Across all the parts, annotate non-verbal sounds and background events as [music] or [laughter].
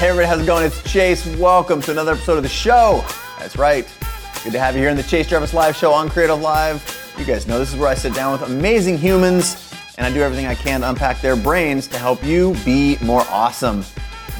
Hey everybody, how's it going? It's Chase. Welcome to another episode of the show. That's right. Good to have you here in the Chase Jarvis Live show on Creative Live. You guys know this is where I sit down with amazing humans and I do everything I can to unpack their brains to help you be more awesome.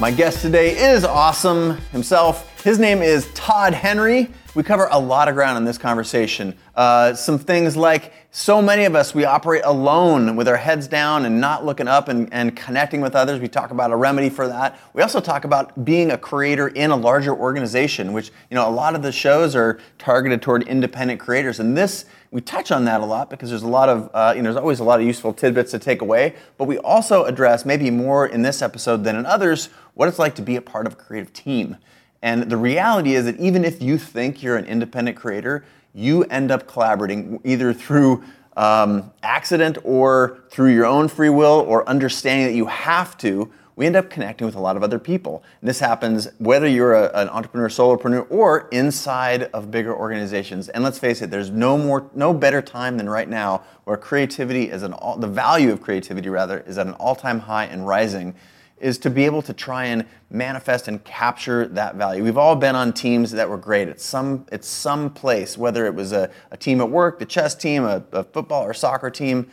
My guest today is awesome himself. His name is Todd Henry. We cover a lot of ground in this conversation. Uh, some things like so many of us, we operate alone with our heads down and not looking up and, and connecting with others. We talk about a remedy for that. We also talk about being a creator in a larger organization, which, you know, a lot of the shows are targeted toward independent creators. And this, we touch on that a lot because there's a lot of, uh, you know, there's always a lot of useful tidbits to take away. But we also address, maybe more in this episode than in others, what it's like to be a part of a creative team. And the reality is that even if you think you're an independent creator, you end up collaborating either through um, accident or through your own free will or understanding that you have to. We end up connecting with a lot of other people. And this happens whether you're a, an entrepreneur, solopreneur, or inside of bigger organizations. And let's face it, there's no more, no better time than right now, where creativity is an all, the value of creativity rather is at an all-time high and rising is to be able to try and manifest and capture that value. We've all been on teams that were great at some at some place, whether it was a, a team at work, the chess team, a, a football or soccer team,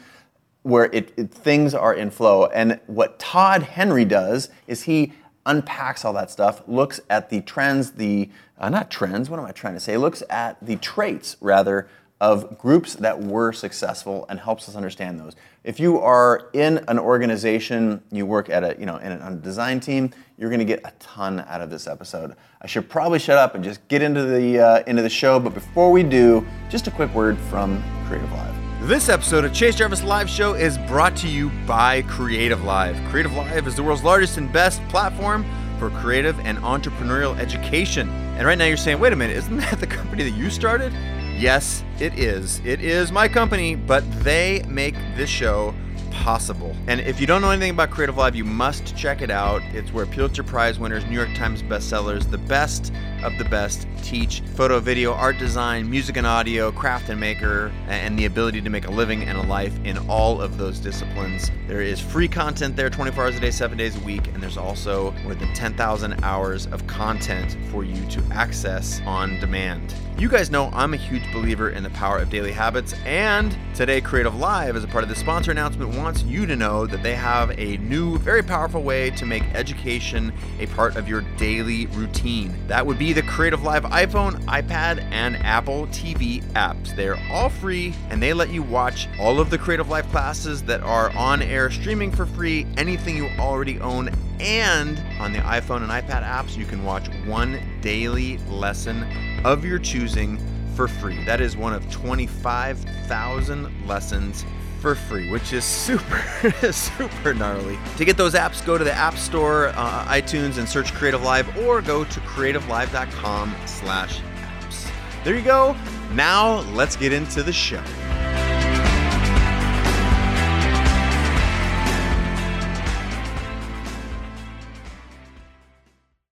where it, it, things are in flow. And what Todd Henry does is he unpacks all that stuff, looks at the trends, the uh, not trends. What am I trying to say? Looks at the traits rather of groups that were successful and helps us understand those. If you are in an organization, you work at a, you know, in a, design team, you're going to get a ton out of this episode. I should probably shut up and just get into the uh, into the show, but before we do, just a quick word from Creative Live. This episode of Chase Jarvis Live Show is brought to you by Creative Live. Creative Live is the world's largest and best platform for creative and entrepreneurial education. And right now you're saying, wait a minute, isn't that the company that you started? Yes, it is. It is my company, but they make this show possible. And if you don't know anything about Creative Live, you must check it out. It's where Pulitzer Prize winners, New York Times bestsellers, the best of the best teach photo, video, art design, music and audio, craft and maker, and the ability to make a living and a life in all of those disciplines. There is free content there 24 hours a day, 7 days a week, and there's also more than 10,000 hours of content for you to access on demand. You guys know I'm a huge believer in the power of daily habits, and today Creative Live, as a part of the sponsor announcement, wants you to know that they have a new, very powerful way to make education a part of your daily routine. That would be the Creative Live iPhone, iPad, and Apple TV apps. They're all free, and they let you watch all of the Creative Live classes that are on air streaming for free, anything you already own, and on the iPhone and iPad apps, you can watch one daily lesson of your choosing for free. That is one of 25,000 lessons for free, which is super, [laughs] super gnarly. To get those apps, go to the App Store, uh, iTunes, and search Creative Live, or go to creativelive.com/apps. There you go. Now let's get into the show.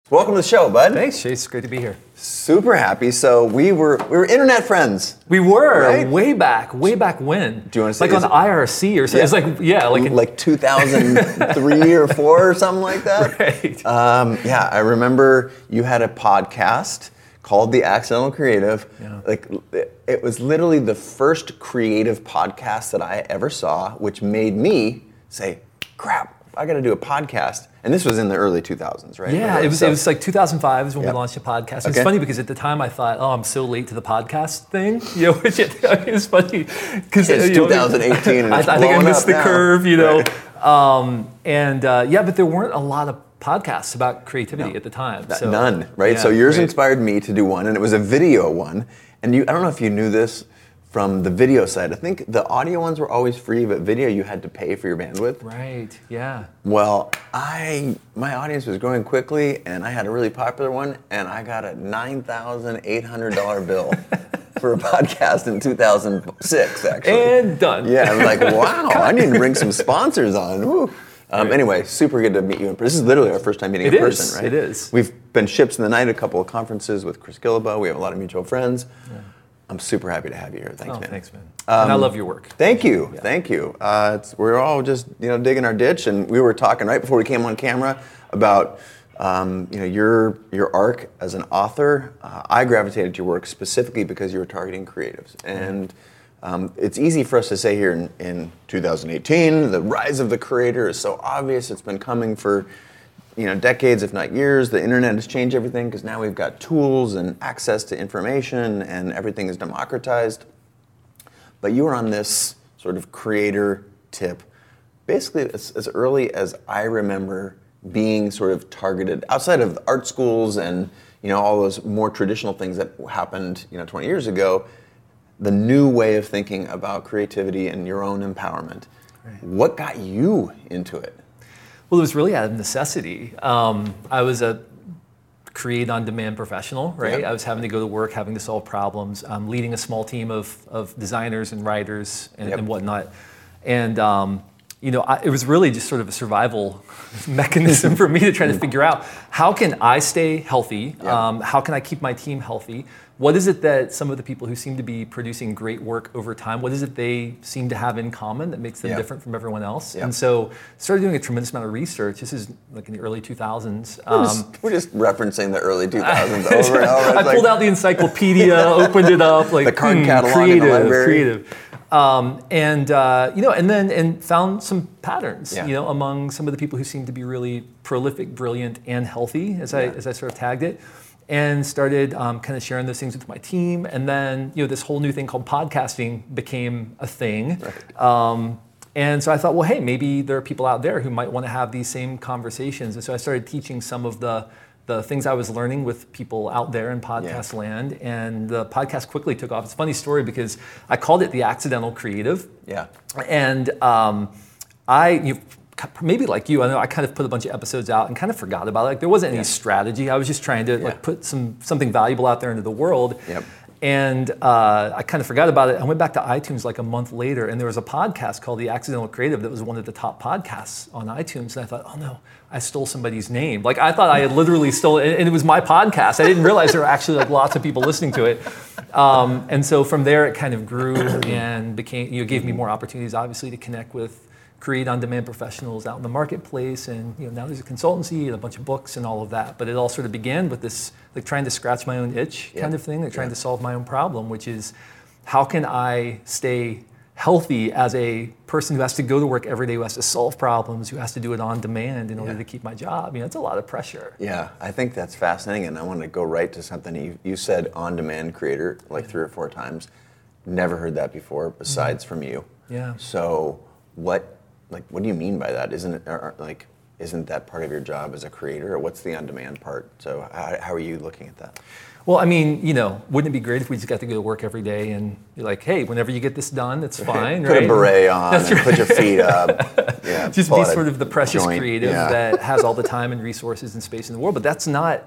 Welcome to the show, bud. Thanks, Chase. It's great to be here. Super happy. So we were we were internet friends. We were right? way back, way back when. Do you want to say like on IRC or something? Yeah. It's like yeah, like like 2003 or [laughs] four or something like that. Right. Um, yeah, I remember you had a podcast called The Accidental Creative. Yeah. Like it was literally the first creative podcast that I ever saw, which made me say, "Crap, I got to do a podcast." And this was in the early 2000s, right? Yeah, it was, so, it was like 2005 is when yep. we launched a podcast. It's okay. funny because at the time I thought, oh, I'm so late to the podcast thing. [laughs] You know, which it, it's funny because it's you know, 2018 [laughs] I, I, think I missed the now. curve, you know. Right. Um, and uh, yeah, but there weren't a lot of podcasts about creativity no. at the time. So, None, right? Yeah, so yours right. inspired me to do one, and it was a video one. And you, I don't know if you knew this from the video side. I think the audio ones were always free, but video you had to pay for your bandwidth. Right. Yeah. Well, I my audience was growing quickly, and I had a really popular one, and I got a nine thousand eight hundred dollar bill. [laughs] for a podcast in 2006, actually. And done. Yeah, I'm like, [laughs] wow, I need to bring some sponsors on. Um. Anyway, super good to meet you. This is literally our first time meeting it in is. person, right? It is. We've been ships in the night at a couple of conferences with Chris Guillebeau. We have a lot of mutual friends. Yeah. I'm super happy to have you here. Thanks, oh, man. Thanks, man. Um, and I love your work. Thank you. Yeah. Thank you. Uh, we're all just you know digging our ditch, and we were talking right before we came on camera about Um, you know, your your arc as an author, uh, I gravitated to your work specifically because you were targeting creatives, and um, it's easy for us to say here in, in 2018, the rise of the creator is so obvious. It's been coming for you know decades, if not years. The internet has changed everything because now we've got tools and access to information, and everything is democratized. But you were on this sort of creator tip, basically as, as early as I remember being sort of targeted outside of art schools and you know all those more traditional things that happened you know 20 years ago the new way of thinking about creativity and your own empowerment right. what got you into it well it was really out of necessity um, i was a create on demand professional right yep. i was having to go to work having to solve problems um, leading a small team of, of designers and writers and, yep. and whatnot and um, you know, I, it was really just sort of a survival [laughs] mechanism for me to try to figure out how can I stay healthy? Yeah. Um, how can I keep my team healthy? What is it that some of the people who seem to be producing great work over time, what is it they seem to have in common that makes them yeah. different from everyone else? Yeah. And so started doing a tremendous amount of research. This is like in the early 2000s. We're, um, just, we're just, referencing the early [laughs] 2000s over and over. I like, pulled out the encyclopedia, opened it up, [laughs] like the card hmm, catalog creative, in the library. creative. Um, and uh, you know, and then and found some patterns, yeah. you know, among some of the people who seemed to be really prolific, brilliant, and healthy, as yeah. I as I sort of tagged it, and started um, kind of sharing those things with my team. And then you know, this whole new thing called podcasting became a thing. Right. Um, and so I thought, well, hey, maybe there are people out there who might want to have these same conversations. And so I started teaching some of the the things I was learning with people out there in podcast yeah. land, and the podcast quickly took off. It's a funny story because I called it the accidental creative. Yeah. And um, I, you, maybe like you, I know I kind of put a bunch of episodes out and kind of forgot about it. Like there wasn't any yeah. strategy. I was just trying to yeah. like put some something valuable out there into the world. Yep. And uh, I kind of forgot about it. I went back to iTunes like a month later, and there was a podcast called The Accidental Creative that was one of the top podcasts on iTunes. And I thought, oh no, I stole somebody's name. Like I thought I had literally stolen, and it was my podcast. I didn't realize there were actually like lots of people listening to it. Um, and so from there, it kind of grew and became, you know, gave me more opportunities, obviously, to connect with create on-demand professionals out in the marketplace. And you know, now there's a consultancy and a bunch of books and all of that. But it all sort of began with this, like trying to scratch my own itch kind of thing, like trying to solve my own problem, which is how can I stay healthy as a person who has to go to work every day, who has to solve problems, who has to do it on demand in order yeah. to keep my job. You know, it's a lot of pressure. Yeah, I think that's fascinating, and I want to go right to something you, you said on-demand creator like three or four times. Never heard that before, besides mm-hmm. from you. Yeah. So what, like, what do you mean by that? Isn't it like? Isn't that part of your job as a creator, or what's the on-demand part? So, how, how are you looking at that? Well, I mean, you know, wouldn't it be great if we just got to go to work every day and you're like, hey, whenever you get this done, it's [laughs] fine. put right? a beret on, That's and right. put your feet up. [laughs] Yeah, just be sort of the precious joint. creative yeah. that has all the time and resources and space in the world. But that's not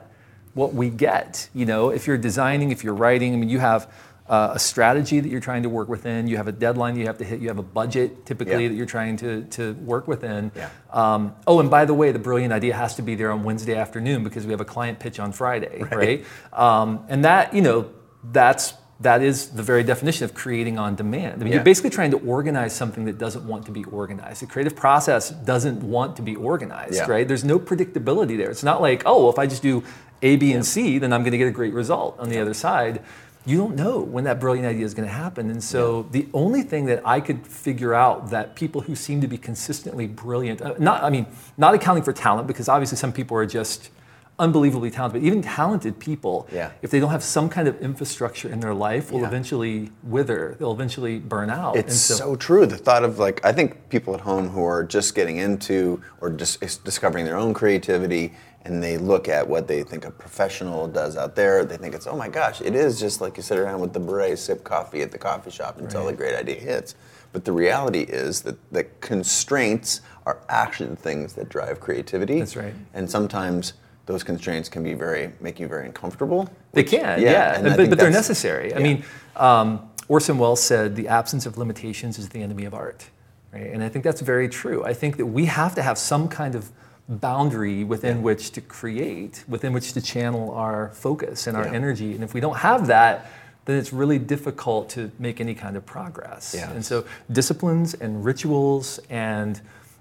what we get. You know, if you're designing, if you're writing, I mean, you have uh, a strategy that you're trying to work within. You have a deadline you have to hit. You have a budget typically yeah. that you're trying to, to work within. Yeah. Um, oh, and by the way, the brilliant idea has to be there on Wednesday afternoon because we have a client pitch on Friday, right? right? Um, and that, you know, that's that is the very definition of creating on demand. I mean, yeah. you're basically trying to organize something that doesn't want to be organized. The creative process doesn't want to be organized, yeah. right? There's no predictability there. It's not like, oh, well, if I just do A, B, and C, then I'm going to get a great result on the other side you don't know when that brilliant idea is going to happen. And so yeah. the only thing that I could figure out that people who seem to be consistently brilliant, uh, not I mean, not accounting for talent because obviously some people are just unbelievably talented, but even talented people, yeah. if they don't have some kind of infrastructure in their life, will yeah. eventually wither. They'll eventually burn out. It's so, so, true. The thought of like, I think people at home who are just getting into or just discovering their own creativity and they look at what they think a professional does out there, they think it's, oh my gosh, it is just like you sit around with the beret, sip coffee at the coffee shop until right. a great idea hits. But the reality is that the constraints are actually the things that drive creativity. That's right. And sometimes those constraints can be very make you very uncomfortable. They can, yeah, yeah. but, but they're necessary. Yeah. I mean, um, Orson Welles said the absence of limitations is the enemy of art, right? And I think that's very true. I think that we have to have some kind of boundary within which to create, within which to channel our focus and our yeah. energy. And if we don't have that, then it's really difficult to make any kind of progress. Yeah. And so disciplines and rituals and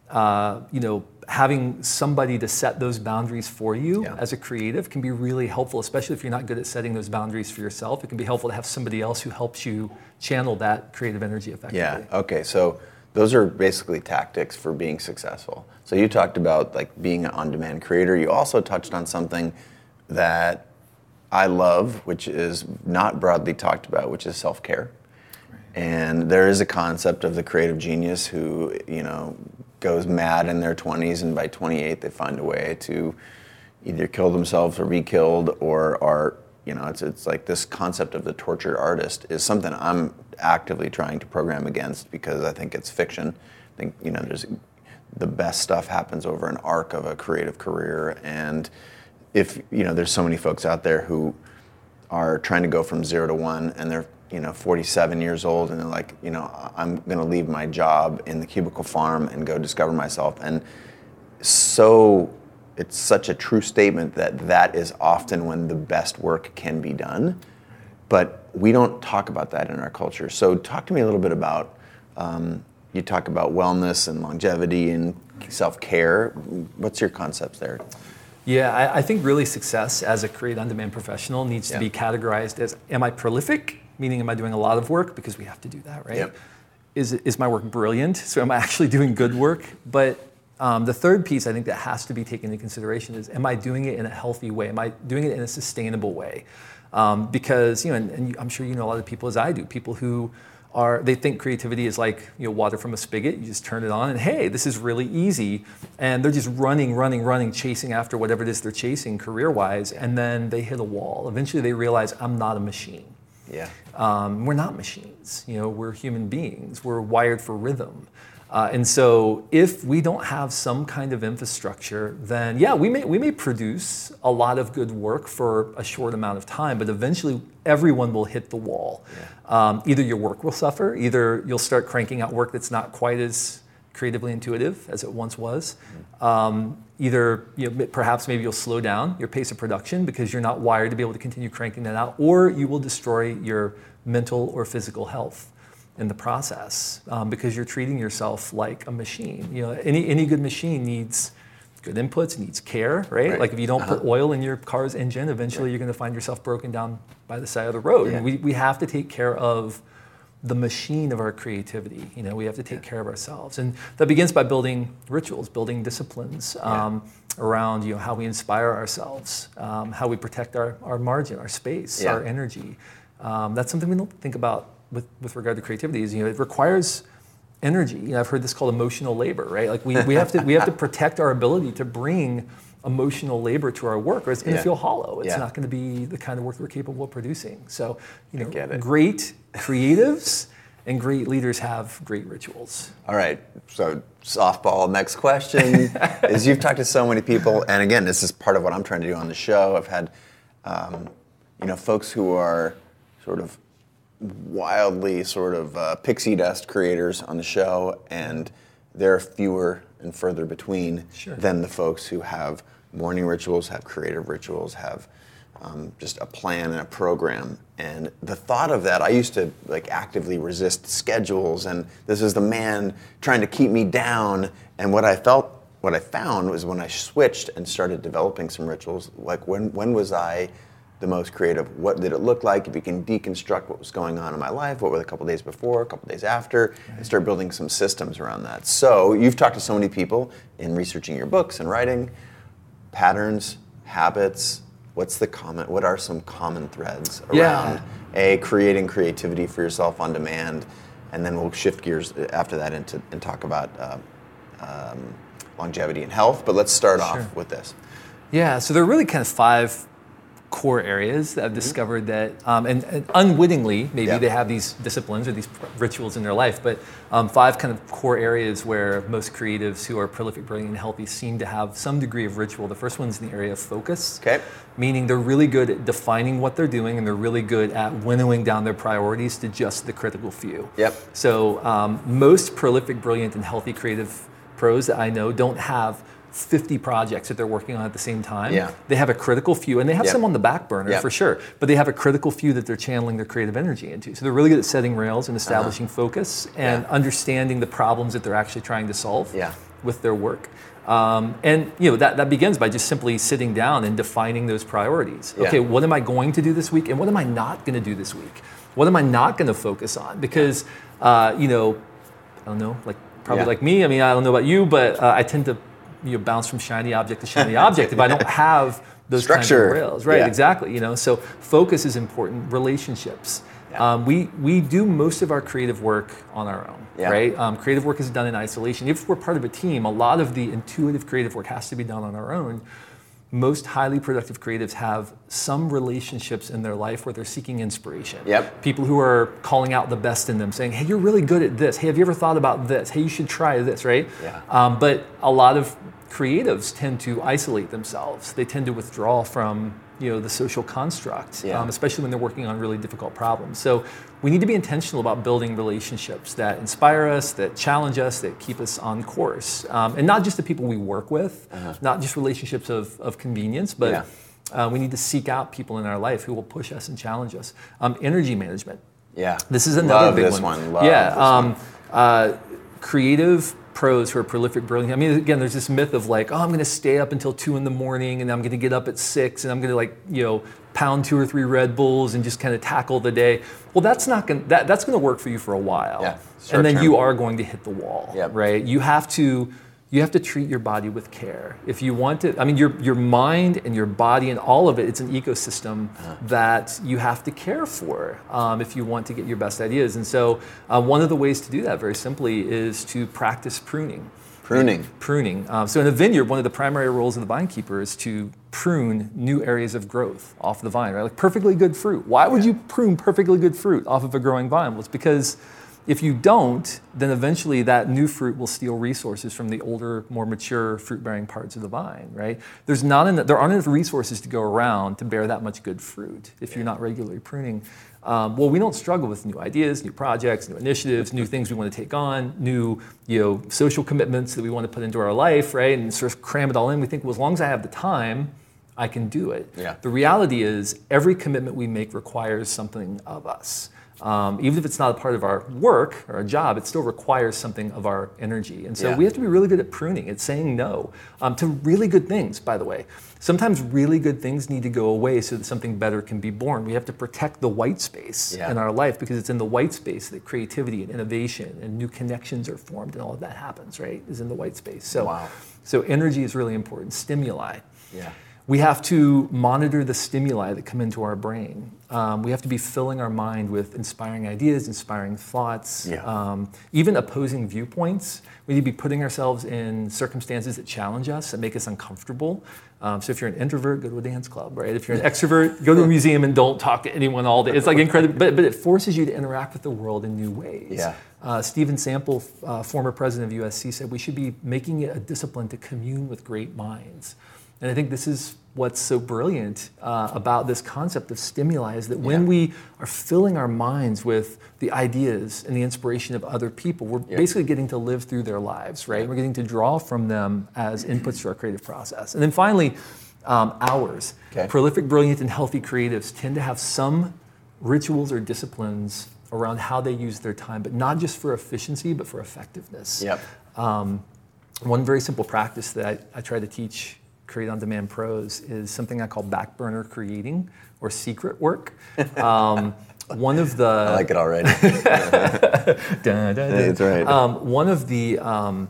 uh, you know, having somebody to set those boundaries for you Yeah. as a creative can be really helpful, especially if you're not good at setting those boundaries for yourself. It can be helpful to have somebody else who helps you channel that creative energy effectively. Yeah. Okay. So those are basically tactics for being successful. So you talked about like being an on-demand creator. You also touched on something that I love, which is not broadly talked about, which is self-care. And there is a concept of the creative genius who, you know, goes mad in their 20s and by 28 they find a way to either kill themselves or be killed or are, you know, it's, it's like this concept of the tortured artist is something I'm actively trying to program against because I think it's fiction. I think, you know, there's the best stuff happens over an arc of a creative career and if, you know, there's so many folks out there who are trying to go from zero to one and they're you know 47 years old and they're like you know i'm going to leave my job in the cubicle farm and go discover myself and so it's such a true statement that that is often when the best work can be done but we don't talk about that in our culture so talk to me a little bit about um, you talk about wellness and longevity and self-care what's your concepts there Yeah, I, I think really success as a create on demand professional needs Yeah. to be categorized as am I prolific? Meaning, am I doing a lot of work? Because we have to do that, right? Yep. Is, is my work brilliant? So, am I actually doing good work? But um, the third piece I think that has to be taken into consideration is am I doing it in a healthy way? Am I doing it in a sustainable way? Um, because, you know, and, and I'm sure you know a lot of people as I do, people who are they think creativity is like you know water from a spigot. You just turn it on and hey this is really easy. And they're just running running running chasing after whatever it is they're chasing career wise and then they hit a wall. Eventually they realize i'm not a machine. Yeah. Um, we're not machines. You know we're human beings. We're wired for rhythm uh, and so if we don't have some kind of infrastructure then yeah we may we may produce a lot of good work for a short amount of time but eventually everyone will hit the wall. Um, either your work will suffer either you'll start cranking out work that's not quite as creatively intuitive as it once was. Um, either you know, perhaps maybe you'll slow down your pace of production because you're not wired to be able to continue cranking that out, or you will destroy your mental or physical health in the process um, because you're treating yourself like a machine. You know, any any good machine needs good inputs, needs care, right? Right. Like if you don't put oil in your car's engine, eventually you're going to find yourself broken down by the side of the road. Yeah. We, we have to take care of the machine of our creativity. You know, we have to take care of ourselves, and that begins by building rituals, building disciplines um, around you know how we inspire ourselves, um, how we protect our, our margin, our space, Yeah. our energy. Um, that's something we don't think about with, with regard to creativity. Is you know it requires energy. You know, I've heard this called emotional labor, right? Like we, we have to we have to [laughs] protect our ability to bring emotional labor to our work, or it's going to Yeah. feel hollow. It's Yeah. not going to be the kind of work we're capable of producing. So, you know, great creatives and great leaders have great rituals. All right. So softball. Next question [laughs] is you've talked to so many people, and again, this is part of what I'm trying to do on the show. I've had, um, you know, folks who are sort of wildly sort of uh, pixie dust creators on the show, and there are fewer and further between Sure. than the folks who have morning rituals, have creative rituals, have um, just a plan and a program. And the thought of that, I used to like actively resist schedules, and this is the man trying to keep me down. And what I felt, what I found was when I switched and started developing some rituals, like when when was I the most creative? What did it look like? If you can deconstruct what was going on in my life, what were the couple days before, a couple days after, and start building some systems around that. So you've talked to so many people in researching your books and writing patterns, habits. What's the common? What are some common threads around Yeah. a creating creativity for yourself on demand, and then we'll shift gears after that into and talk about uh, um, longevity and health. But let's start Sure. off with this. Yeah, so there are really kind of five core areas that I've discovered that, um, and, and unwittingly, maybe Yeah. they have these disciplines or these rituals in their life, but um, five kind of core areas where most creatives who are prolific, brilliant, and healthy seem to have some degree of ritual. The first one's in the area of focus. Okay. Meaning they're really good at defining what they're doing and they're really good at winnowing down their priorities to just the critical few. Yep. So um, most prolific, brilliant, and healthy creative pros that I know don't have 50 projects that they're working on at the same time. Yeah. They have a critical few, and they have Yep. some on the back burner Yep. for sure, but they have a critical few that they're channeling their creative energy into. So they're really good at setting rails and establishing focus and Uh-huh. Yeah. understanding the problems that they're actually trying to solve. Yeah. with their work. Um, and you know that, that begins by just simply sitting down and defining those priorities. Yeah. Okay, what am I going to do this week, and what am I not going to do this week? What am I not going to focus on? Because uh, you know, I don't know, like probably Yeah. like me. I mean, I don't know about you, but uh, I tend to you know bounce from shiny object to shiny object if I don't [laughs] have those Structure. kinds of rails. Right, Yeah. exactly. You know, so focus is important. Relationships. Yeah. Um, we we do most of our creative work on our own. Yeah. Right. Um, creative work is done in isolation. If we're part of a team, a lot of the intuitive creative work has to be done on our own. Most highly productive creatives have some relationships in their life where they're seeking inspiration. Yep. People who are calling out the best in them, saying, "Hey, you're really good at this. Hey, have you ever thought about this? Hey, you should try this." Right. Yeah. Um, but a lot of creatives tend to isolate themselves. They tend to withdraw from you know the social construct, Yeah. um, especially when they're working on really difficult problems. So we need to be intentional about building relationships that inspire us, that challenge us, that keep us on course, um, and not just the people we work with, not just relationships of, of convenience, but Uh-huh. Yeah. uh, we need to seek out people in our life who will push us and challenge us. Um, energy management. Yeah. This is another Love big one. one. Love yeah, this um, one. Uh, creative pros who are prolific, brilliant. I mean, again, there's this myth of like, oh, I'm going to stay up until two in the morning, and I'm going to get up at six, and I'm going to like, you know, pound two or three Red Bulls and just kind of tackle the day. Well, that's not going. That, that's going to work for you for a while, Yeah, and then short you are going to hit the wall, Yep. right? You have to. You have to treat your body with care. If you want to, I mean, your, your mind and your body and all of it, it's an ecosystem Uh-huh. that you have to care for um, if you want to get your best ideas. And so, uh, one of the ways to do that, very simply, is to practice pruning. Pruning. Pruning. Um, so, in a vineyard, one of the primary roles of the vine keeper is to prune new areas of growth off the vine, right? Like perfectly good fruit. Why would you prune perfectly good fruit off of a growing vine? Well, it's because if you don't, then eventually that new fruit will steal resources from the older, more mature fruit-bearing parts of the vine, right? There's not enough, there aren't enough resources to go around to bear that much good fruit if you're not regularly pruning. Um, well, we don't struggle with new ideas, new projects, new initiatives, new things we want to take on, new you know social commitments that we want to put into our life, right? And sort of cram it all in. We think, well, as long as I have the time, I can do it. Yeah. The reality is, every commitment we make requires something of us. Um, even if it's not a part of our work or a job, it still requires something of our energy. And so Yeah. we have to be really good at pruning. It's saying no um, to really good things, by the way. Sometimes really good things need to go away so that something better can be born. We have to protect the white space Yeah. in our life because it's in the white space that creativity and innovation and new connections are formed and all of that happens, right? Is in the white space. So, Wow. so energy is really important. Stimuli. Yeah. We have to monitor the stimuli that come into our brain. Um, we have to be filling our mind with inspiring ideas, inspiring thoughts, Yeah. um, even opposing viewpoints. We need to be putting ourselves in circumstances that challenge us, that make us uncomfortable. Um, so if you're an introvert, go to a dance club, right? If you're an extrovert, go to a museum and don't talk to anyone all day. It's like incredible, but, but it forces you to interact with the world in new ways. Yeah. Uh, Steven Sample, uh, former president of USC, said we should be making it a discipline to commune with great minds. And I think this is what's so brilliant uh, about this concept of stimuli is that when Yeah. we are filling our minds with the ideas and the inspiration of other people, we're Yeah. basically getting to live through their lives, right? We're getting to draw from them as inputs to our creative process. And then finally, um, hours. Okay. Prolific, brilliant, and healthy creatives tend to have some rituals or disciplines around how they use their time, but not just for efficiency, but for effectiveness. Yep. Um, one very simple practice that I, I try to teach Create on Demand pros is something I call back burner creating or secret work. [laughs] Um, one of the I like it already. Dun, dun, dun. That's right. Um, one of the um,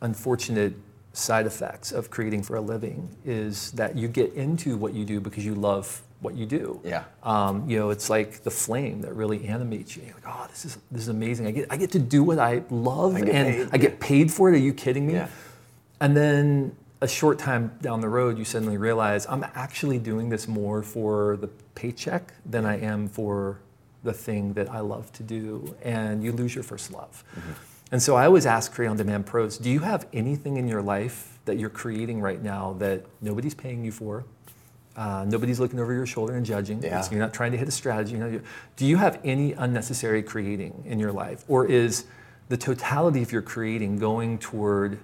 unfortunate side effects of creating for a living is that you get into what you do because you love what you do. Yeah. Um, you know, it's like the flame that really animates you. You're like, oh, this is this is amazing. I get I get to do what I love, I and paid. I get paid for it. Are you kidding me? Yeah. And then a short time down the road, you suddenly realize I'm actually doing this more for the paycheck than I am for the thing that I love to do, and you lose your first love. And so I always ask Create on Demand pros, do you have anything in your life that you're creating right now that nobody's paying you for? Uh, nobody's looking over your shoulder and judging. Yeah. So you're not trying to hit a strategy. You know, do you have any unnecessary creating in your life, or is the totality of your creating going toward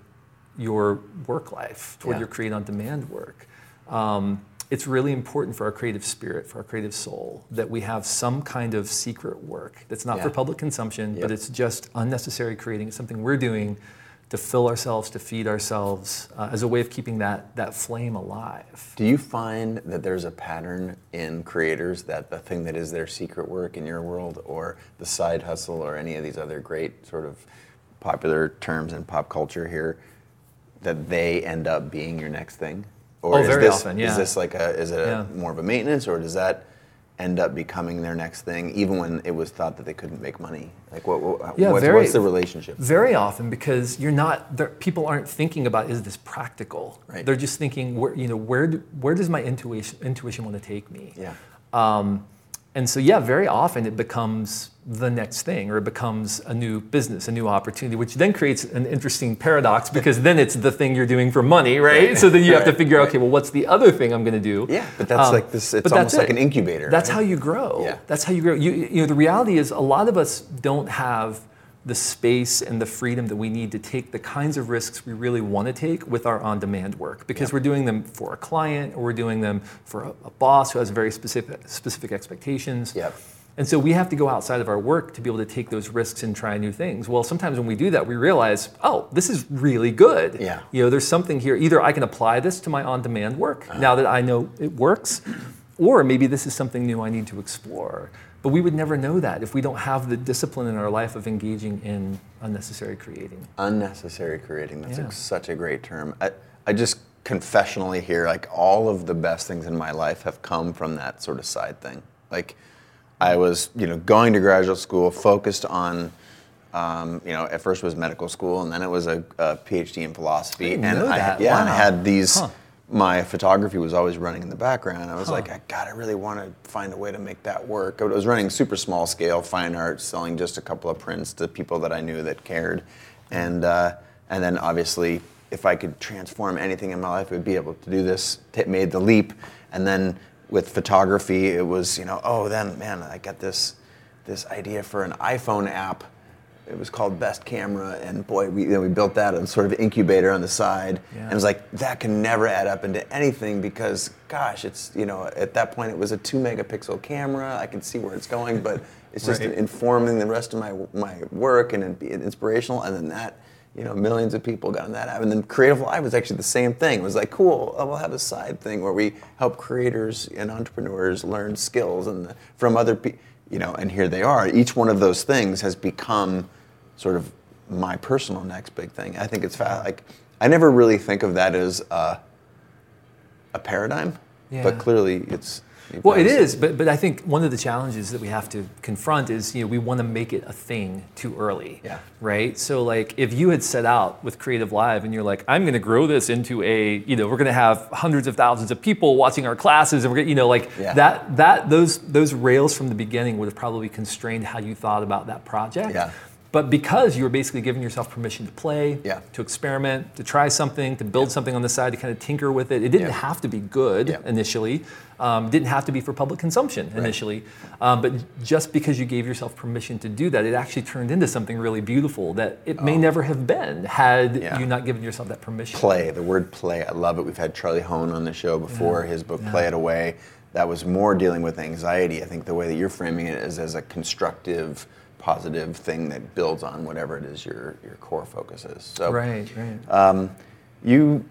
your work life, toward Yeah. your create on demand work? Um, it's really important for our creative spirit, for our creative soul, that we have some kind of secret work that's not for public consumption, Yep. but it's just unnecessary creating. It's something we're doing to fill ourselves, to feed ourselves, uh, as a way of keeping that, that flame alive. Do you find that there's a pattern in creators that the thing that is their secret work in your world, or the side hustle, or any of these other great sort of popular terms in pop culture here, that they end up being your next thing? Or Oh, is very this, often, yeah. Is this like a is it a, Yeah. more of a maintenance, or does that end up becoming their next thing, even when it was thought that they couldn't make money? Like, what, what Yeah, what's, very- what's the relationship? Very often, because you're not, people aren't thinking about is this practical. Right. They're just thinking, where, you know, where, do, where does my intuition, intuition want to take me? Yeah. Um, and so, yeah, very often it becomes the next thing, or it becomes a new business, a new opportunity, which then creates an interesting paradox because then it's the thing you're doing for money, right? Right. So then you have to figure out, okay, well, what's the other thing I'm going to do? Yeah, but that's Um, like this. It's but almost that's like it. an incubator. That's right? how you grow. Yeah. That's how you grow. You, you know, the reality is a lot of us don't have the space and the freedom that we need to take the kinds of risks we really want to take with our on-demand work because Yeah. we're doing them for a client or we're doing them for a, a boss who has very specific specific expectations. Yep. And so we have to go outside of our work to be able to take those risks and try new things. Well, sometimes when we do that, we realize, oh, this is really good. Yeah. You know, there's something here. Either I can apply this to my on-demand work Uh-huh. now that I know it works, or maybe this is something new I need to explore. But we would never know that if we don't have the discipline in our life of engaging in unnecessary creating. unnecessary creating that's Yeah. a, such a great term I, I just confessionally here like all of the best things in my life have come from that sort of side thing like i was you know going to graduate school focused on um, you know at first it was medical school and then it was a, a phd in philosophy and i that. yeah and i had these Huh. my photography was always running in the background. I was like, I God, I really want to find a way to make that work. I was running super small scale fine art, selling just a couple of prints to people that I knew that cared, and uh, and then obviously, if I could transform anything in my life, I would be able to do this. T- made the leap, and then with photography, it was you know, oh, then man, I got this this idea for an iPhone app it was called Best Camera, and boy, we, you know, we built that as sort of incubator on the side. Yeah. And it was like that can never add up into anything because, gosh, it's you know at that point it was a two megapixel camera. I can see where it's going, but it's just Right. informing the rest of my my work and it'd be inspirational. And then that, you know, millions of people got on that app. And then Creative Live was actually the same thing. It was like, cool, uh, we'll have a side thing where we help creators and entrepreneurs learn skills and from other people. You know, and here they are. Each one of those things has become sort of my personal next big thing. I think it's fa- like I never really think of that as a, a paradigm, Yeah. but clearly it's. Well, it is, but, but I think one of the challenges that we have to confront is, you know, we want to make it a thing too early. Yeah. Right? So, like, if you had set out with Creative Live and you're like, I'm going to grow this into a, you know, we're going to have hundreds of thousands of people watching our classes and we're going to, you know, like Yeah. that, that, those, those rails from the beginning would have probably constrained how you thought about that project. Yeah. But because you were basically giving yourself permission to play, Yeah. to experiment, to try something, to build something on the side, to kind of tinker with it, it didn't Yeah. have to be good Yeah. initially. Um, didn't have to be for public consumption initially. Um, but just because you gave yourself permission to do that, it actually turned into something really beautiful that it may never have been had Oh. Yeah. you not given yourself that permission. play. The word play, I love it. We've had Charlie Hoehn on the show before. His book "Play It Away," that was more dealing with anxiety. I think the way that you're framing it is as a constructive, positive thing that builds on whatever it is your your core focus is. So Right, right. Um, you,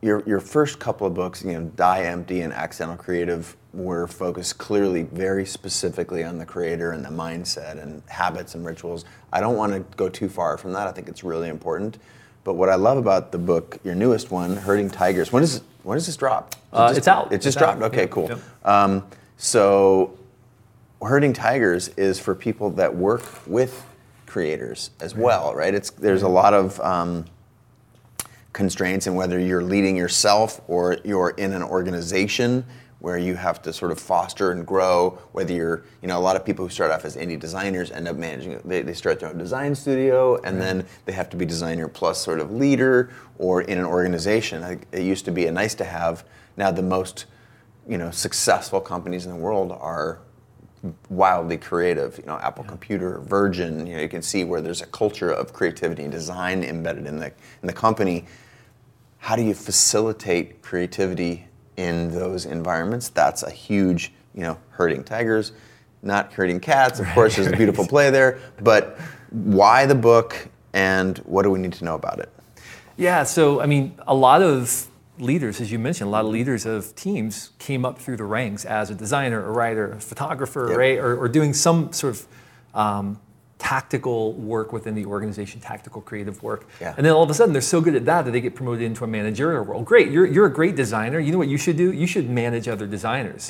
your your first couple of books, you know, Die Empty and Accidental Creative, were focused clearly, very specifically on the creator and the mindset and habits and rituals. I don't want to go too far from that. I think it's really important. But what I love about the book, your newest one, Herding Tigers, when does when does this drop? It Uh, just- it's out. It just It's out. dropped. Okay, Yep, cool. yep. Um, so herding tigers is for people that work with creators as well, right? It's there's a lot of um, constraints in whether you're leading yourself or you're in an organization where you have to sort of foster and grow. Whether you're, you know, a lot of people who start off as indie designers end up managing. They, they start their own design studio, and then they have to be designer plus sort of leader or in an organization. It used to be a nice to have. Now the most you know, successful companies in the world are wildly creative. You know, Apple Computer, Virgin. You know, you can see where there's a culture of creativity and design embedded in the in the company. How do you facilitate creativity in those environments? That's a huge, you know, herding tigers, not herding cats. Of course, there's a beautiful play there. But why the book? and what do we need to know about it? Yeah, so I mean, a lot of leaders, as you mentioned, a lot of leaders of teams came up through the ranks as a designer, a writer, a photographer, Yep. right? Or, or doing some sort of um, tactical work within the organization, tactical creative work. Yeah. And then all of a sudden they're so good at that that they get promoted into a managerial role. Great, you're, you're a great designer. You know what you should do? You should manage other designers.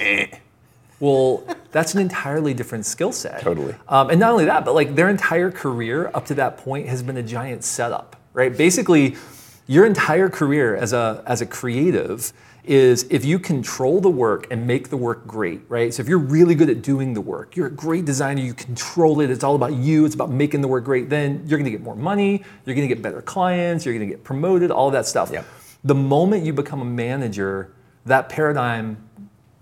Well, that's an entirely different skill set. Totally. Um, and not only that, but like their entire career up to that point has been a giant setup, right? Basically, your entire career as a as a creative is if you control the work and make the work great, right? So if you're really good at doing the work, you're a great designer, you control it, it's all about you, it's about making the work great, then you're gonna get more money, you're gonna get better clients, you're gonna get promoted, all that stuff. Yep. The moment you become a manager, that paradigm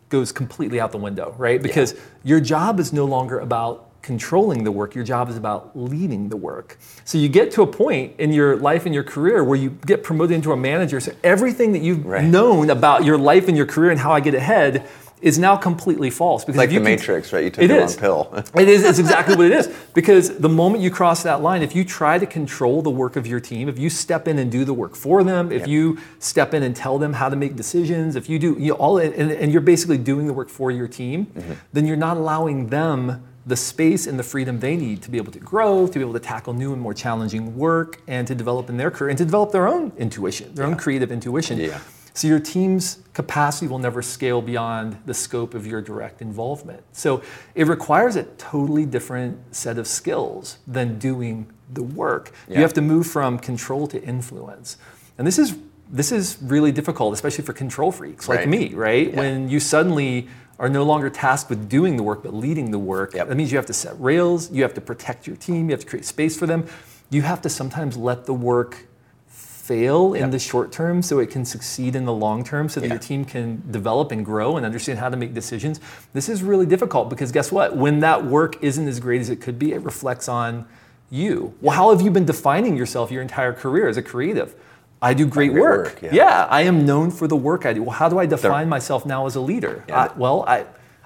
goes completely out the window, right? Because your job is no longer about controlling the work, your job is about leading the work. So you get to a point in your life and your career where you get promoted into a manager. So everything that you've Right. known about your life and your career and how I get ahead is now completely false. Because Like the Matrix, right? You took It the wrong pill. [laughs] it is. It's exactly what it is. Because the moment you cross that line, if you try to control the work of your team, if you step in and do the work for them, if Yep. you step in and tell them how to make decisions, if you do you know, all, and, and you're basically doing the work for your team, Mm-hmm. then you're not allowing them the space and the freedom they need to be able to grow, to be able to tackle new and more challenging work, and to develop in their career and to develop their own intuition, their own creative intuition. Yeah. So your team's capacity will never scale beyond the scope of your direct involvement. So it requires a totally different set of skills than doing the work. Yeah. You have to move from control to influence. And this is this is really difficult, especially for control freaks like Right. me, right? Yeah. When you suddenly are no longer tasked with doing the work but leading the work. Yep. That means you have to set rails, you have to protect your team, you have to create space for them. You have to sometimes let the work fail in the short term so it can succeed in the long term so that Yeah. your team can develop and grow and understand how to make decisions. This is really difficult because guess what? When that work isn't as great as it could be, it reflects on you. Well, how have you been defining yourself your entire career as a creative? I do great, Great work. work, yeah. yeah. I am known for the work I do. Well, how do I define The- myself now as a leader? Yeah. I- well, I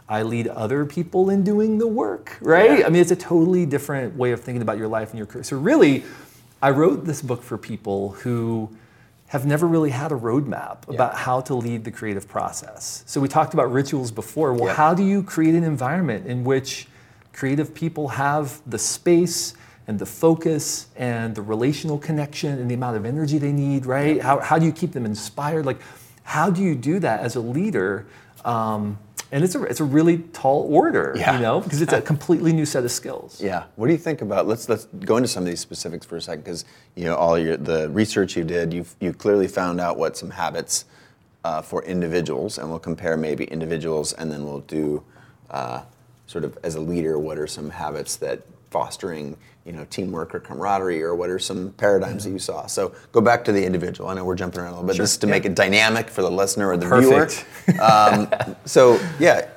I lead other people in doing the work, right? Yeah. I mean, it's a totally different way of thinking about your life and your career. So really, I wrote this book for people who have never really had a roadmap about how to lead the creative process. So we talked about rituals before. Well, how do you create an environment in which creative people have the space and the focus and the relational connection and the amount of energy they need, right? How, how do you keep them inspired? Like, how do you do that as a leader? Um, and it's a, it's a really tall order, Yeah. you know, because it's a completely new set of skills. Yeah. What do you think about? Let's let's go into some of these specifics for a second, because you know all your the research you did, you you clearly found out what some habits uh, for individuals, and we'll compare maybe individuals, and then we'll do uh, sort of as a leader, what are some habits that fostering you know teamwork or camaraderie, or what are some paradigms that you saw? So go back to the individual. I know we're jumping around a little bit. Sure. This is to Yeah. make it dynamic for the listener or the Perfect. viewer. [laughs] Um, so yeah,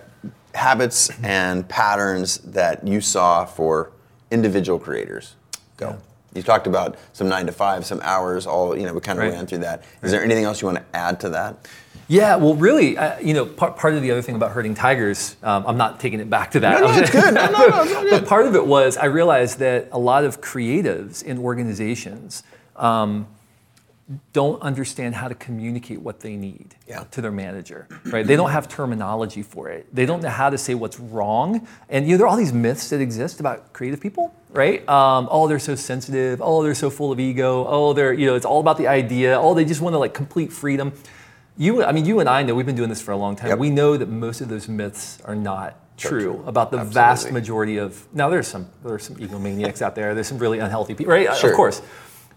habits and patterns that you saw for individual creators. Go. Yeah. You talked about some nine to five, some hours. All you know, we kind of Right. ran through that. Is there anything else you want to add to that? Yeah, well, really, uh, you know, part, part of the other thing about herding tigers, um, I'm not taking it back to that. No, no, it's good. No, no, no, it's [laughs] all but part of it was I realized that a lot of creatives in organizations um, don't understand how to communicate what they need Yeah. to their manager, right? They don't have terminology for it. They don't know how to say what's wrong. And you know, there are all these myths that exist about creative people, right? Um, oh, they're so sensitive. Oh, they're so full of ego. Oh, they're, you know, it's all about the idea. Oh, they just want to like complete freedom. You, I mean, you and I know we've been doing this for a long time. Yep. We know that most of those myths are not true, true. about the vast majority of. Now, there's some there's some egomaniacs out there. There's some really unhealthy people, right? Sure. Of course,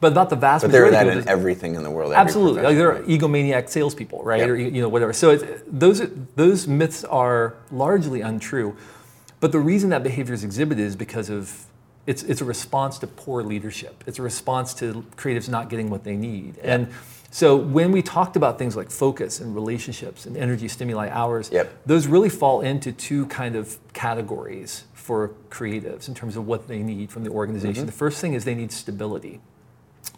but about the vast majority of. But there are that in everything in the world. Absolutely, like there are egomaniac salespeople, right? Yep. Or you know whatever. So it's, those those myths are largely untrue, but the reason that behavior is exhibited is because of it's it's a response to poor leadership. It's a response to creatives not getting what they need. And so when we talked about things like focus and relationships and energy stimuli hours, Yep. those really fall into two kind of categories for creatives in terms of what they need from the organization. Mm-hmm. The first thing is they need stability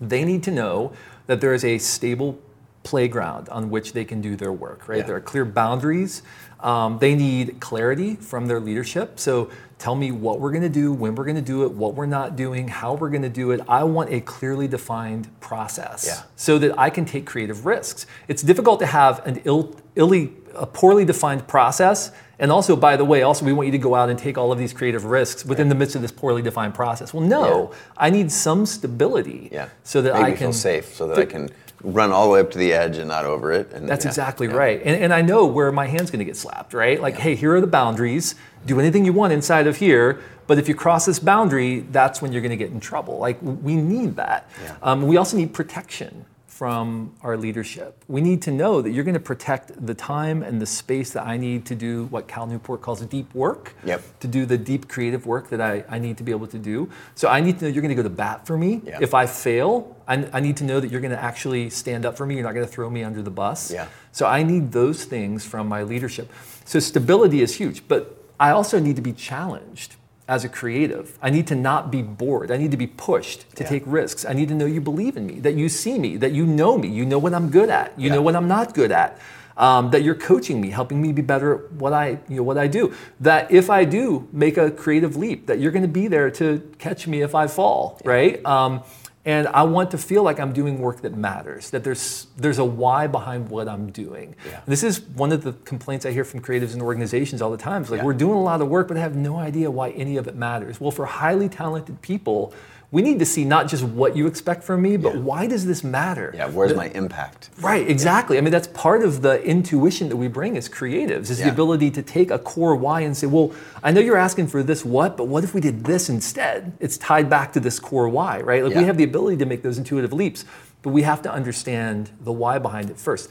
they need to know that there is a stable playground on which they can do their work, right? Yeah. There are clear boundaries. Um, they need clarity from their leadership. So tell me what we're going to do, when we're going to do it, what we're not doing, how we're going to do it. I want a clearly defined process Yeah. so that I can take creative risks. It's difficult to have an ill, illy, a poorly defined process. And also, by the way, also we want you to go out and take all of these creative risks within the midst of this poorly defined process. Well, no, I need some stability Yeah. so that Make I can feel safe, so that I can run all the way up to the edge and not over it. And That's yeah, exactly yeah. right. And, and I know where my hand's going to get slapped, right? Like, hey, here are the boundaries. Do anything you want inside of here. But if you cross this boundary, that's when you're going to get in trouble. Like, we need that. Yeah. Um, we also need protection from our leadership. We need to know that you're going to protect the time and the space that I need to do what Cal Newport calls deep work, Yep. to do the deep creative work that I, I need to be able to do. So I need to know you're going to go to bat for me. Yeah. If I fail, I, I need to know that you're going to actually stand up for me. You're not going to throw me under the bus. Yeah. So I need those things from my leadership. So stability is huge, but I also need to be challenged as a creative. I need to not be bored. I need to be pushed to Yeah. take risks. I need to know you believe in me, that you see me, that you know me, you know what I'm good at, you Yeah. know what I'm not good at. Um, that you're coaching me, helping me be better at what I, you know, what I do. That if I do make a creative leap, that you're going to be there to catch me if I fall, right? Um, and I want to feel like I'm doing work that matters. That there's there's a why behind what I'm doing. Yeah. This is one of the complaints I hear from creatives and organizations all the time. It's like Yeah. we're doing a lot of work, but I have no idea why any of it matters. Well, for highly talented people, we need to see not just what you expect from me, but Yeah. why does this matter? Yeah, where's The- my impact? Right, exactly. I mean, that's part of the intuition that we bring as creatives is Yeah. the ability to take a core why and say, well, I know you're asking for this what, but what if we did this instead? It's tied back to this core why, right? Like we have the ability to make those intuitive leaps, but we have to understand the why behind it first.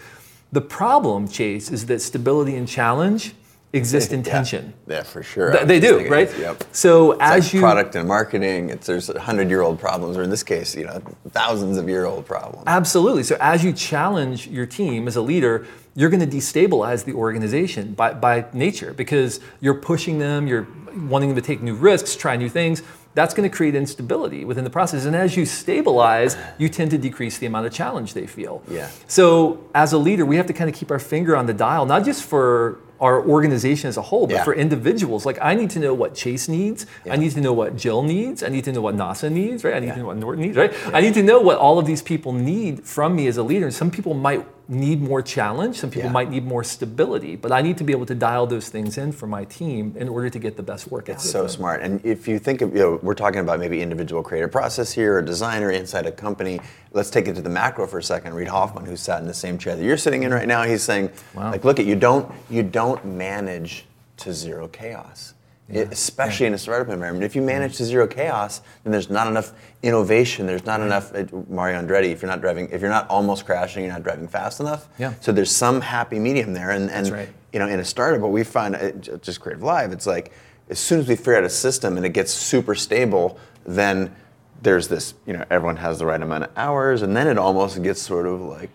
The problem, Chase, is that stability and challenge exist in Yeah. tension. Yeah, for sure. Th- They do, thinking, right? Yep. So It's as like you product and marketing, it's there's hundred year old problems, or in this case, you know, thousands of year old problems. Absolutely. So as you challenge your team as a leader, you're going to destabilize the organization by, by nature because you're pushing them, you're wanting them to take new risks, try new things. That's going to create instability within the process. And as you stabilize, you tend to decrease the amount of challenge they feel. Yeah. So as a leader, we have to kind of keep our finger on the dial, not just for our organization as a whole, but Yeah. for individuals. Like I need to know what Chase needs. Yeah. I need to know what Jill needs. I need to know what NASA needs, right? I need Yeah. to know what Norton needs, right? I need to know what all of these people need from me as a leader. And some people might need more challenge. Some people Yeah. might need more stability. But I need to be able to dial those things in for my team in order to get the best work out of So smart. And if you think of, you know, we're talking about maybe individual creative process here, a designer inside a company. Let's take it to the macro for a second. Reid Hoffman, who sat in the same chair that you're sitting in right now, he's saying, Wow. like, look at you don't you don't manage to zero chaos. It- especially in a startup environment. If you manage to zero chaos, then there's not enough innovation. There's not enough uh, Mario Andretti. If you're not driving, if you're not almost crashing, you're not driving fast enough. Yeah. So there's some happy medium there, and, and right. you know, in a startup, what we find, uh, j- just CreativeLive, it's like as soon as we figure out a system and it gets super stable, then there's this, you know, everyone has the right amount of hours, and then it almost gets sort of like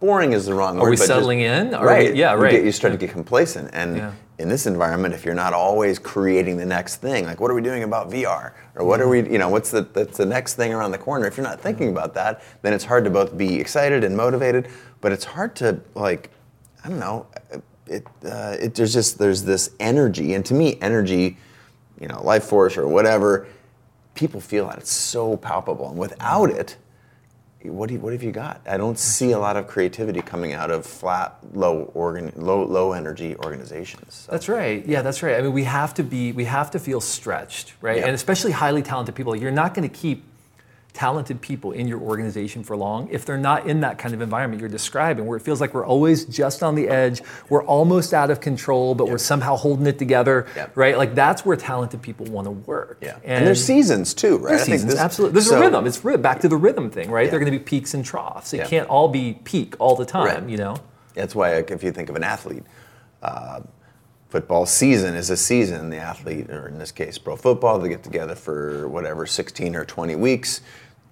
boring is the wrong word. Are we but just- settling in? Are we- right. yeah, You right. get- you start to get complacent, and Yeah. In this environment, if you're not always creating the next thing, like what are we doing about VR, or what are we, you know, what's the that's the next thing around the corner? If you're not thinking about that, then it's hard to both be excited and motivated, but it's hard to like, I don't know, it, uh, it there's just there's this energy, and to me, energy, you know, life force or whatever, people feel that it's so palpable, and without it. What, do you, what have you got? I don't see a lot of creativity coming out of flat, low, organ, low, low energy organizations. So- That's right. Yeah, that's right. I mean, we have to be, we have to feel stretched, right? Yeah. And especially highly talented people. You're not going to keep talented people in your organization for long if they're not in that kind of environment you're describing, where it feels like we're always just on the edge, we're almost out of control, but we're somehow holding it together, Yep. right? Like that's where talented people want to work. yeah. And, there's seasons too, right? There's I think seasons, this- absolutely. There's so- a rhythm. It's back to the rhythm thing, right? Yeah. They're going to be peaks and troughs. It Yeah. can't all be peak all the time, Right. you know? That's why, if you think of an athlete, uh, football season is a season. The athlete, or in this case, pro football, they get together for whatever 16 or 20 weeks.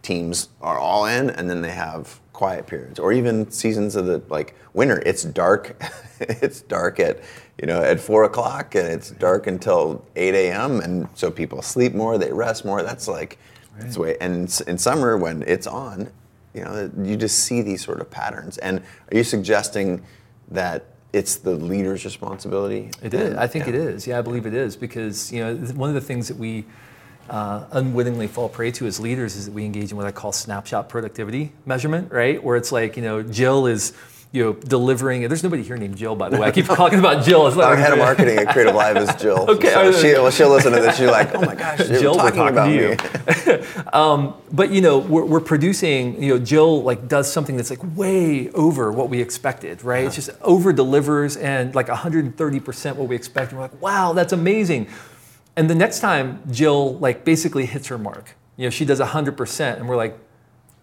Teams are all in, and then they have quiet periods, or even seasons of the like winter. It's dark. [laughs] it's dark at you know at four o'clock, and it's dark until 8 a.m. And so people sleep more, they rest more. That's like that's the way. And in, in summer, when it's on, you know, you just see these sort of patterns. And are you suggesting that it's the leader's responsibility? It is. I think yeah. it is. Yeah, I believe it is because you know one of the things that we uh, unwittingly fall prey to as leaders is that we engage in what I call snapshot productivity measurement, right? Where it's like you know Jill is you know, delivering. There's nobody here named Jill, by the way. I keep [laughs] talking about Jill. It's like, Our head of marketing at CreativeLive is Jill. [laughs] okay, so she, well, she'll listen to this. She's like, oh my gosh, Jill, talking, talking about me. [laughs] um, but you know, we're, we're, producing. You know, Jill like does something that's like way over what we expected, right? It's just over delivers and like 130 percent what we expected. We're like, wow, that's amazing. And the next time Jill like basically hits her mark, you know, she does 100 percent, and we're like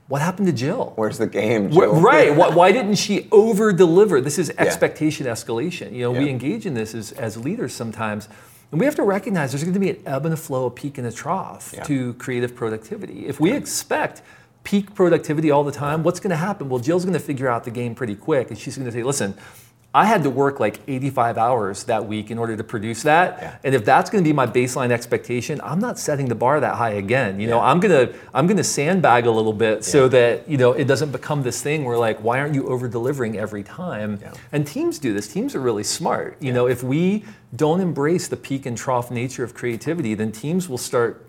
what happened to Jill? Where's the game, Jill? Right. why, why, didn't she [laughs] over deliver? This is expectation yeah. escalation. You know, yeah. we engage in this as, as leaders sometimes. And we have to recognize there's going to be an ebb and a flow, a peak and a trough yeah. to creative productivity. If we expect peak productivity all the time, what's going to happen? Well, Jill's going to figure out the game pretty quick, and she's going to say, listen, I had to work like 85 hours that week in order to produce that. Yeah. And if that's going to be my baseline expectation, I'm not setting the bar that high again. You yeah. know, I'm going to I'm going to sandbag a little bit yeah. so that, you know, it doesn't become this thing where like why aren't you over delivering every time? And teams do this. Teams are really smart. You know, if we don't embrace the peak and trough nature of creativity, then teams will start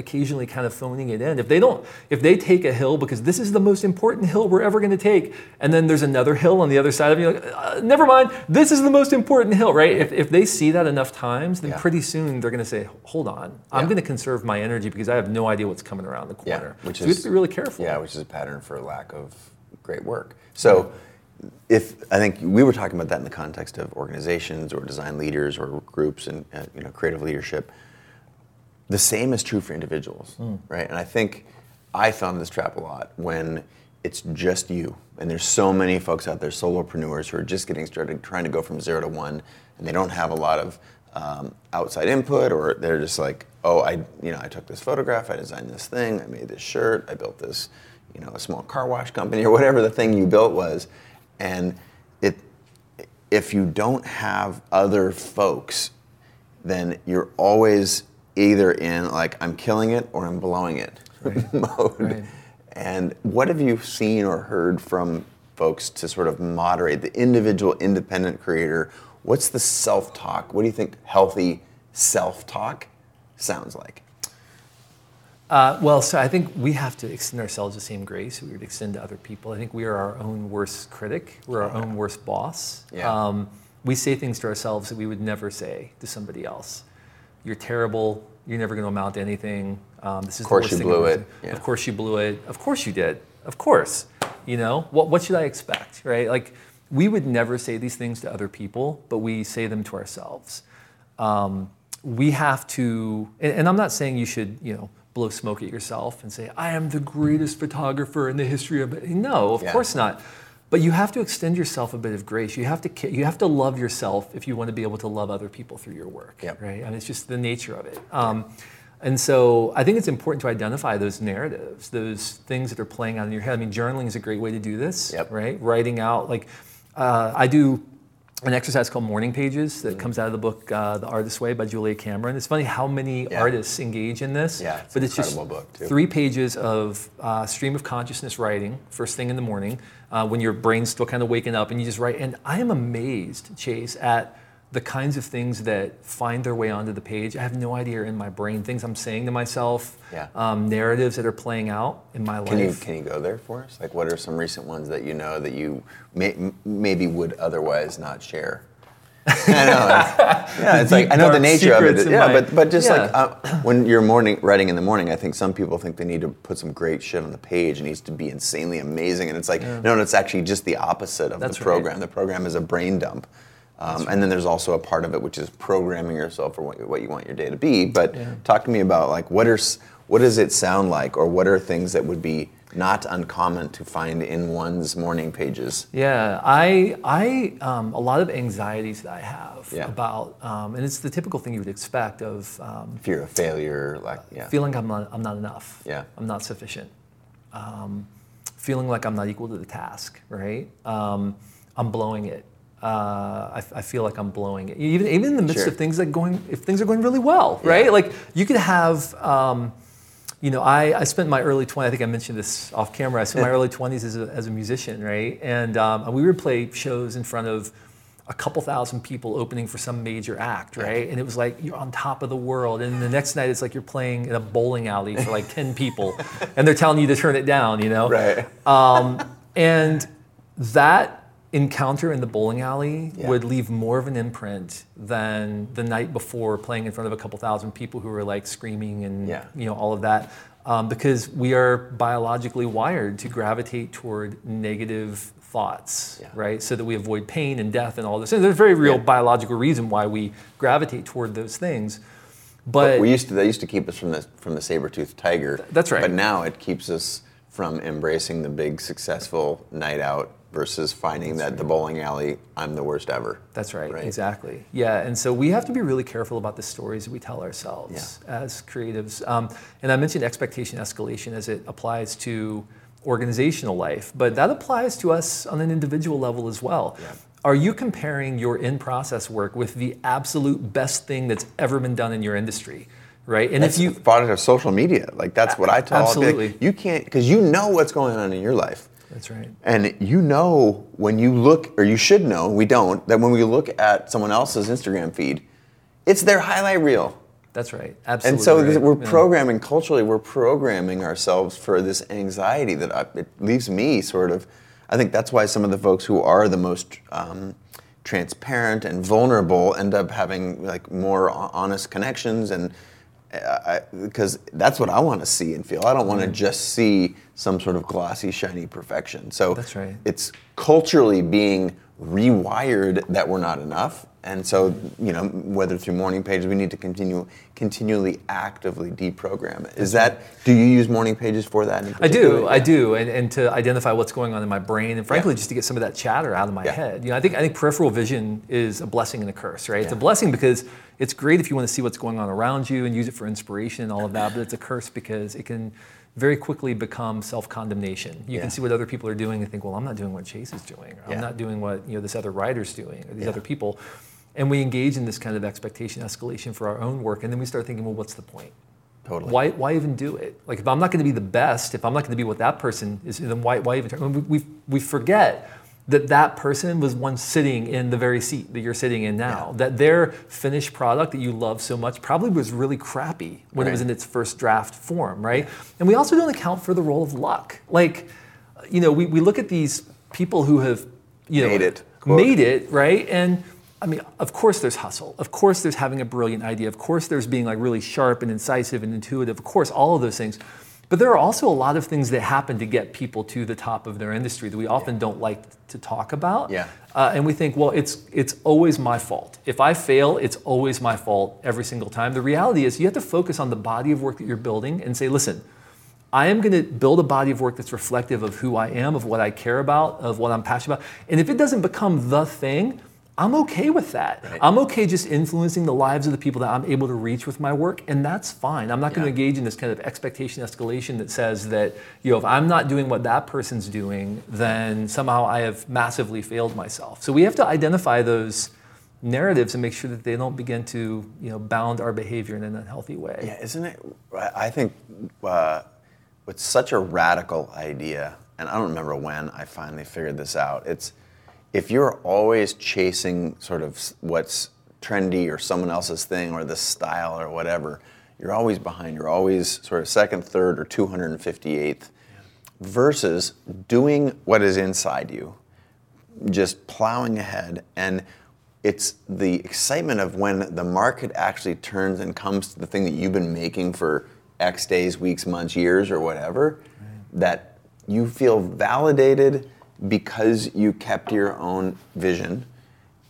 occasionally kind of phoning it in. If they don't, if they take a hill because this is the most important hill we're ever going to take, and then there's another hill on the other side of you, like, uh, never mind, this is the most important hill, right? If, if they see that enough times, then yeah. pretty soon they're going to say, hold on, I'm going to conserve my energy because I have no idea what's coming around the corner. Yeah, which so is, we have to be really careful. Yeah, which is a pattern for lack of great work. So. If I think we were talking about that in the context of organizations or design leaders or groups and uh, you know creative leadership, the same is true for individuals, mm. right? And I think I found this trap a lot when it's just you. And there's so many folks out there, solopreneurs, who are just getting started, trying to go from zero to one, and they don't have a lot of um, outside input, or they're just like, oh, I, you know, I took this photograph, I designed this thing, I made this shirt, I built this, you know, a small car wash company, [laughs] or whatever the thing you built was, and it, if you don't have other folks, then you're always either in like I'm killing it or I'm blowing it [laughs] right. mode. Right. And what have you seen or heard from folks to sort of moderate the individual independent creator? What's the self talk? What do you think healthy self talk sounds like? Uh, well, so I think we have to extend ourselves the same grace we would extend to other people. I think we are our own worst critic. We're our own worst boss. Yeah. Um, we say things to ourselves that we would never say to somebody else you're terrible. You're never going to amount to anything. Um, this is of course the worst you blew it. Yeah. Of course you blew it. Of course you did. Of course. You know what? What should I expect? Right? Like we would never say these things to other people, but we say them to ourselves. Um, we have to, and, and I'm not saying you should, you know, blow smoke at yourself and say, I am the greatest photographer in the history of it. No, of yeah. course not. But you have to extend yourself a bit of grace. You have to you have to love yourself if you want to be able to love other people through your work, yep. right? And it's just the nature of it. Um, and so I think it's important to identify those narratives, those things that are playing out in your head. I mean, journaling is a great way to do this, yep. right? Writing out, like uh, I do an exercise called Morning Pages that mm comes out of the book uh, The Artist's Way by Julia Cameron. It's funny how many yeah. artists engage in this, yeah, it's but it's just three pages of uh, stream of consciousness writing first thing in the morning uh, when your brain's still kind of waking up and you just write. And I am amazed, Chase, at the kinds of things that find their way onto the page. I have no idea in my brain, things I'm saying to myself, yeah. um, narratives that are playing out in my can life. You, can you go there for us? Like, what are some recent ones that you know that you may, maybe would otherwise not share? [laughs] I know. It's, [laughs] yeah, it's like I know the nature of it. Yeah, my, but but just yeah. like uh, when you're morning writing in the morning, I think some people think they need to put some great shit on the page. It needs to be insanely amazing, and it's like yeah. no, no, it's actually just the opposite of That's the program. Right. The program is a brain dump. Um, and then there's also a part of it which is programming yourself for what, what you want your day to be. But yeah. talk to me about like what are what does it sound like, or what are things that would be not uncommon to find in one's morning pages? Yeah, I, I, um, a lot of anxieties that I have yeah. about, um, and it's the typical thing you would expect of um, fear of failure, like yeah. feeling I'm not, I'm not enough. Yeah, I'm not sufficient. Um, feeling like I'm not equal to the task. Right. Um, I'm blowing it uh, I, I, feel like I'm blowing it. Even even in the midst sure. of things like going, if things are going really well, right? Like you could have, um, you know, I, I spent my early 20s, I think I mentioned this off camera, I spent my early 20s as a, as a musician, right? And um, we would play shows in front of a couple thousand people opening for some major act, right? And it was like you're on top of the world. And the next night it's like you're playing in a bowling alley for like 10 people [laughs] and they're telling you to turn it down, you know? Right. Um, and that encounter in the bowling alley Yeah. would leave more of an imprint than the night before playing in front of a couple thousand people who were like screaming and Yeah. you know all of that um, because we are biologically wired to gravitate toward negative thoughts Yeah. right so that we avoid pain and death and all this and there's a very real biological reason why we gravitate toward those things but we used to. They used to keep us from the from the saber toothed tiger. That's right. But now it keeps us from embracing the big successful night out versus finding that the bowling alley, I'm the worst ever. That's right, Right. exactly. Yeah, and so we have to be really careful about the stories we tell ourselves as creatives. Um, and I mentioned expectation escalation as it applies to organizational life, but that applies to us on an individual level as well. Yeah. Are you comparing your in process work with the absolute best thing that's ever been done in your industry? Right? And That's if you product of social media. Like that's what I tell. Absolutely. You can't because you know what's going on in your life. That's right. And you know when you look, or you should know, we don't, that when we look at someone else's Instagram feed, it's their highlight reel. That's right. Absolutely. And so right. we're Yeah. programming culturally, we're programming ourselves for this anxiety that I, it leaves me sort of. I think that's why some of the folks who are the most um, transparent and vulnerable end up having like more honest connections and because that's what I want to see and feel. I don't want to mm-hmm. just see some sort of glossy, shiny perfection. So That's right. it's culturally being rewired that we're not enough. And so, you know, whether through morning pages, we need to continue continually actively deprogram it. Is that do you use morning pages for that? I do, particular? I do, and, and to identify what's going on in my brain, and frankly, Yeah. just to get some of that chatter out of my Yeah. head. You know, I think I think peripheral vision is a blessing and a curse, right? It's a blessing because it's great if you want to see what's going on around you and use it for inspiration and all of that, but it's a curse because it can very quickly become self-condemnation. You Yeah. can see what other people are doing and think, well, I'm not doing what Chase is doing, or Yeah. I'm not doing what you know this other writer's doing, or these Yeah. other people. And we engage in this kind of expectation escalation for our own work, and then we start thinking, well, what's the point? Totally. Why, why even do it? Like, if I'm not going to be the best, if I'm not going to be what that person is, then why, why even? I mean, we, we, we forget that that person was once sitting in the very seat that you're sitting in now. Yeah. That their finished product that you love so much probably was really crappy when it was in its first draft form, right? And we also don't account for the role of luck. Like, you know, we, we look at these people who have, you know, Made it, quote. made it, right? And I mean, of course there's hustle. Of course there's having a brilliant idea. Of course there's being like really sharp and incisive and intuitive. Of course, all of those things. But there are also a lot of things that happen to get people to the top of their industry that we often don't like to talk about. Yeah. Uh, and we think, well, it's it's always my fault. If I fail, it's always my fault every single time. The reality is, you have to focus on the body of work that you're building and say, listen, I am going to build a body of work that's reflective of who I am, of what I care about, of what I'm passionate about. And if it doesn't become the thing, I'm okay with that. Right. I'm okay just influencing the lives of the people that I'm able to reach with my work, and that's fine. I'm not going to engage in this kind of expectation escalation that says that, you know, if I'm not doing what that person's doing, then somehow I have massively failed myself. So we have to identify those narratives and make sure that they don't begin to, you know, bound our behavior in an unhealthy way. Yeah, isn't it? I I think uh, it's such a radical idea, and I don't remember when I finally figured this out. It's if you're always chasing sort of what's trendy or someone else's thing or the style or whatever, you're always behind. You're always sort of second, third, or 258th, versus doing what is inside you just plowing ahead and it's the excitement of when the market actually turns and comes to the thing that you've been making for x days weeks months years or whatever that you feel validated because you kept your own vision.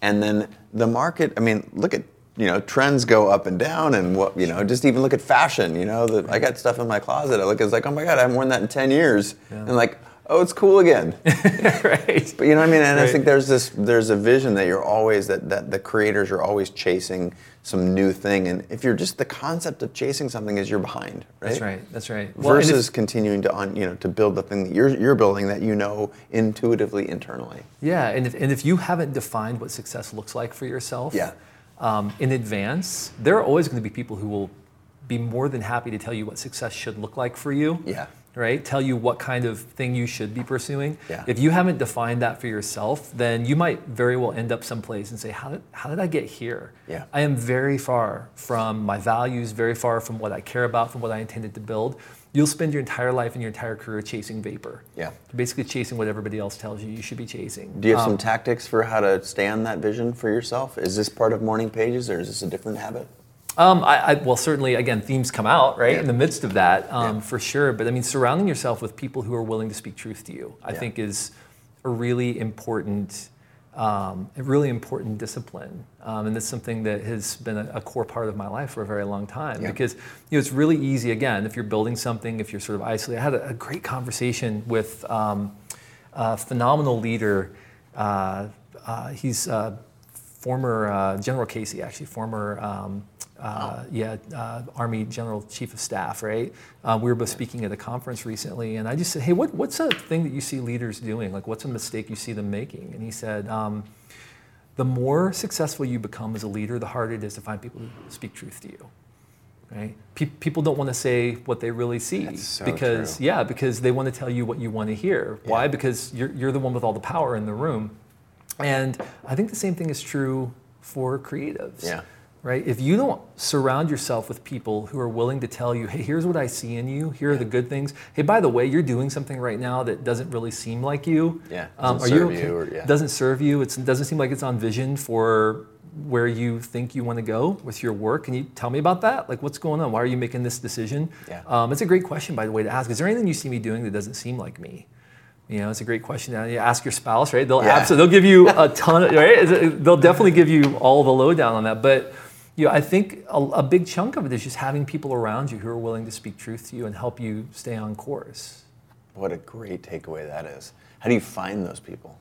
And then the market i mean look at you know trends go up and down and what you know just even look at fashion you know i got stuff in my closet. I look it's like oh my god i haven't worn that in 10 years. And like oh it's cool again [laughs] right. but you know what I mean? And I think there's this there's a vision that you're always that, that the creators are always chasing some new thing. And if you're just the concept of chasing something is you're behind, right? That's right. That's right. Well, and if- Versus continuing to on you know to build the thing that you're you're building that you know intuitively internally. Yeah, and if, and if you haven't defined what success looks like for yourself Yeah. um, in advance, there are always going to be people who will be more than happy to tell you what success should look like for you. Yeah. Right? Tell you what kind of thing you should be pursuing. Yeah. If you haven't defined that for yourself, then you might very well end up someplace and say, How did, how did I get here? Yeah. I am very far from my values, very far from what I care about, from what I intended to build. You'll spend your entire life and your entire career chasing vapor. Yeah. Basically chasing what everybody else tells you you should be chasing. Do you have Um, some tactics for how to stay on that vision for yourself? Is this part of morning pages or is this a different habit? Um, I, I, well, certainly, again, themes come out right Yeah. in the midst of that, um, Yeah. for sure. But I mean, surrounding yourself with people who are willing to speak truth to you, I Yeah. think, is a really important, um, a really important discipline, um, and that's something that has been a, a core part of my life for a very long time. Because you know, it's really easy. Again, if you're building something, if you're sort of isolated. I had a, a great conversation with um, a phenomenal leader. Uh, uh, he's uh, former uh, General Casey, actually, former um, uh, yeah uh, Army General Chief of Staff. Right? Uh, we were both speaking at a conference recently, and I just said, "Hey, what, what's a thing that you see leaders doing? Like, what's a mistake you see them making?" And he said. Um, the more successful you become as a leader, the harder it is to find people who speak truth to you. Right? Pe- people don't want to say what they really see so because true. yeah, because they want to tell you what you want to hear. Why? Because you're you're the one with all the power in the room. And I think the same thing is true for creatives. Yeah. Right? If you don't surround yourself with people who are willing to tell you, hey, here's what I see in you, here are the good things. Hey, by the way, you're doing something right now that doesn't really seem like you. Yeah, Um, doesn't you serve okay? you or- yeah. Doesn't serve you. It doesn't seem like it's on vision for where you think you want to go with your work. Can you tell me about that? Like, what's going on? Why are you making this decision? Yeah. Um, it's a great question, by the way, to ask. Is there anything you see me doing that doesn't seem like me? You know, it's a great question. You ask your spouse, right? They'll Yeah. absolutely, they'll give you a ton of, right? They'll definitely give you all the lowdown on that. But, you know, I think a, a big chunk of it is just having people around you who are willing to speak truth to you and help you stay on course. What a great takeaway that is. How do you find those people?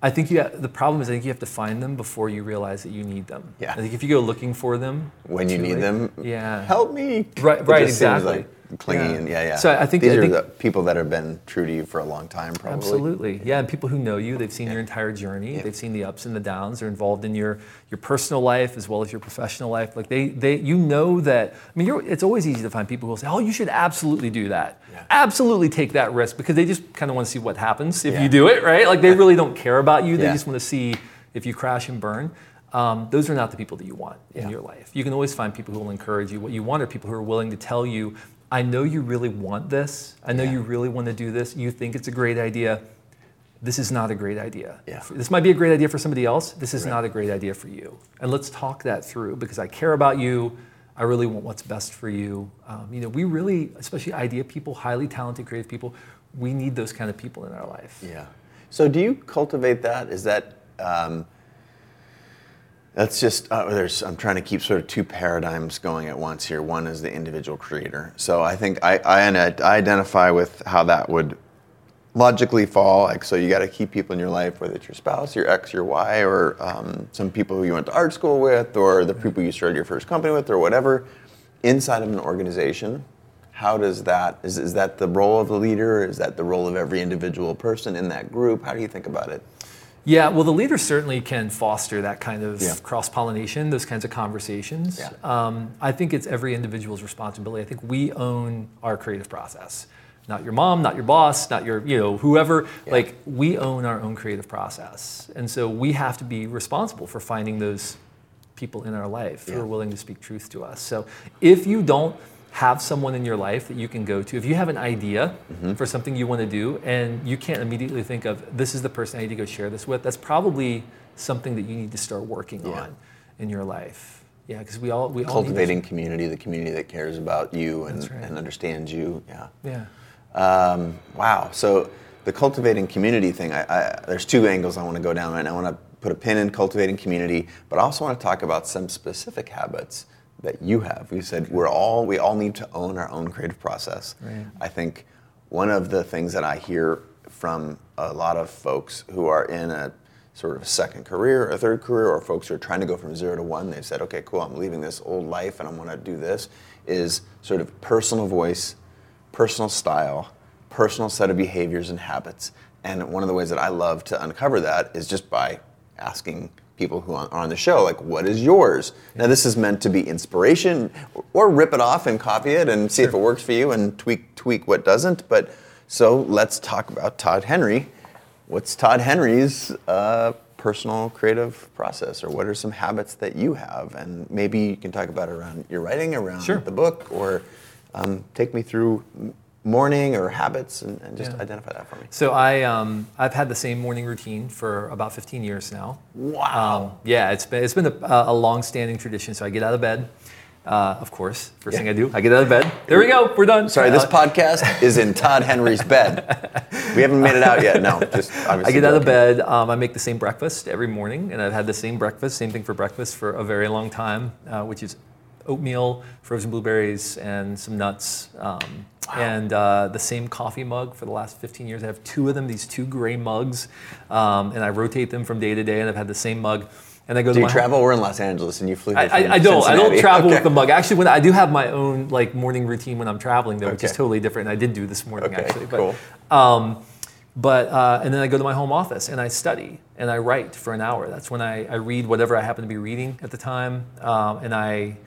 I think you have, the problem is I think you have to find them before you realize that you need them. Yeah. I think if you go looking for them When you need late- them, yeah, help me. Right- right, exactly. like clingy Yeah. and yeah, yeah. So I think- these I are think- the people that have been true to you for a long time, probably. Absolutely, yeah. And people who know you, they've seen your entire journey. Yeah. They've seen the ups and the downs. They're involved in your your personal life as well as your professional life. Like they, they, you know that. I mean, you're, it's always easy to find people who will say, "Oh, you should absolutely do that. Yeah. Absolutely take that risk," because they just kind of want to see what happens if Yeah. you do it, right? Like they really don't care about you. They just want to see if you crash and burn. Um, those are not the people that you want in your life. You can always find people who will encourage you. What you want are people who are willing to tell you, I know you really want this. I know you really want to do this. You think it's a great idea. This is not a great idea. Yeah. This might be a great idea for somebody else. This is Right. not a great idea for you. And let's talk that through because I care about you. I really want what's best for you. Um, you know, we really, especially idea people, highly talented, creative people, we need those kind of people in our life. Yeah. So do you cultivate that? Is that um, that's just uh, there's I'm trying to keep sort of two paradigms going at once here. One is the individual creator. So I think I I, I identify with how that would logically fall. Like so, you got to keep people in your life, whether it's your spouse, your ex, your Y, or um, some people who you went to art school with, or the people you started your first company with, or whatever. Inside of an organization, how does that is, is that the role of the leader? Is that the role of every individual person in that group? How do you think about it? Yeah, well, the leader certainly can foster that kind of Yeah. cross pollination, those kinds of conversations. Yeah. Um, I think it's every individual's responsibility. I think we own our creative process. Not your mom, not your boss, not your, you know, whoever. Yeah. Like, we own our own creative process. And so we have to be responsible for finding those people in our life who are willing to speak truth to us. So if you don't have someone in your life that you can go to, if you have an idea Mm-hmm. for something you want to do and you can't immediately think of this is the person I need to go share this with, that's probably something that you need to start working Yeah. on in your life. Yeah, because we all we all need Cultivating community, the community that cares about you and, right. and understands you. Yeah. Yeah. Um, wow. So the cultivating community thing, I, I, there's two angles I want to go down right now. I want to put a pin in cultivating community, but I also want to talk about some specific habits that you have. You said we're all we all need to own our own creative process. Right. I think one of the things that I hear from a lot of folks who are in a sort of second career, a third career, or folks who are trying to go from zero to one, they've said, okay, cool, I'm leaving this old life and I'm going to do this, is sort of personal voice, personal style, personal set of behaviors and habits. And one of the ways that I love to uncover that is just by asking people who are on the show, like, what is yours? Now, this is meant to be inspiration, or rip it off and copy it and see if it works for you and tweak tweak what doesn't. But so let's talk about Todd Henry. What's Todd Henry's uh, personal creative process, or what are some habits that you have? And maybe you can talk about it around your writing, around Sure. the book, or um, take me through morning or habits and, and just Yeah. identify that for me. So I, um, I've had the same morning routine for about 15 years now. Wow. Um, yeah, it's been, it's been a, a long-standing tradition. So I get out of bed, uh, of course. First thing I do, I get out of bed. There we go, we're done. Sorry, this Uh, podcast is in Todd Henry's bed. We haven't made it out yet. No, just [laughs] obviously. I get out of bed. Um, I make the same breakfast every morning, and I've had the same breakfast, same thing for breakfast for a very long time, uh, which is oatmeal, frozen blueberries, and some nuts. Um, And uh, the same coffee mug for the last 15 years. I have two of them, these two gray mugs, um, and I rotate them from day to day. And I've had the same mug. And I go Do to you travel? We're in Los Angeles, and you flew. I, I, I don't. I don't travel Okay. with the mug. Actually, when I do have my own like morning routine when I'm traveling, though, which is totally different. And I did do this morning Okay, actually. But, cool. Um, but uh, and then I go to my home office and I study and I write for an hour. That's when I, I read whatever I happen to be reading at the time, um, and I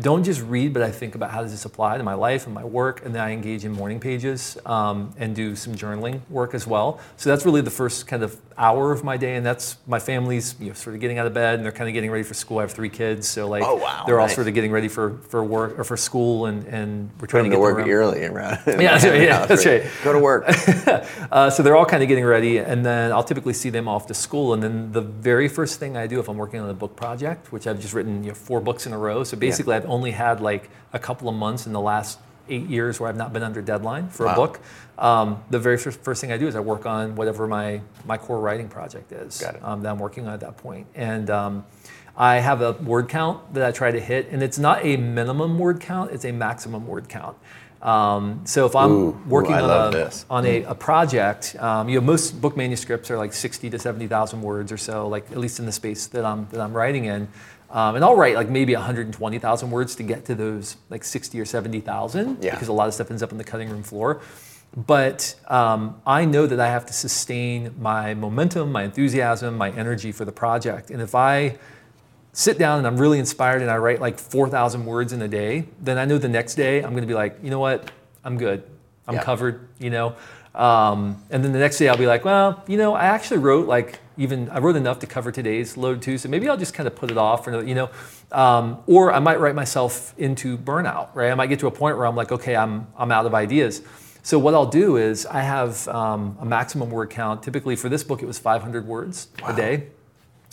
don't just read, but I think about how does this apply to my life and my work, and then I engage in morning pages um, and do some journaling work as well. So that's really the first kind of hour of my day, and that's my family's you know, sort of getting out of bed and they're kind of getting ready for school. I have three kids, so like Oh, wow, they're all sort of getting ready for, for work or for school, and, and we're trying to to get work early around. [laughs] Yeah, that's right, yeah, [laughs] that's right. Go to work. [laughs] Uh, so they're all kind of getting ready, and then I'll typically see them off to school. And then the very first thing I do if I'm working on a book project, which I've just written you know, four books in a row. So basically, I've only had like a couple of months in the last eight years where I've not been under deadline for Wow. a book. Um, the very first, first thing I do is I work on whatever my, my core writing project is um, that I'm working on at that point. And um, I have a word count that I try to hit, and it's not a minimum word count; it's a maximum word count. Um, so if I'm Ooh, ooh, working I on a on a, a project, um, you know, most book manuscripts are like 60 to 70,000 words or so, like at least in the space that I'm that I'm writing in. Um, and I'll write like maybe 120,000 words to get to those like 60 or 70,000 Yeah. because a lot of stuff ends up on the cutting room floor. But um, I know that I have to sustain my momentum, my enthusiasm, my energy for the project. And if I sit down and I'm really inspired and I write like 4,000 words in a day, then I know the next day I'm going to be like, you know what, I'm good. I'm Yeah. covered, you know. Um, and then the next day I'll be like, well, you know, I actually wrote like even I wrote enough to cover today's load too, so maybe I'll just kind of put it off for another, you know. Um, or I might write myself into burnout, right? I might get to a point where I'm like, okay, I'm I'm out of ideas. So what I'll do is I have um, a maximum word count. Typically for this book, it was 500 words a day.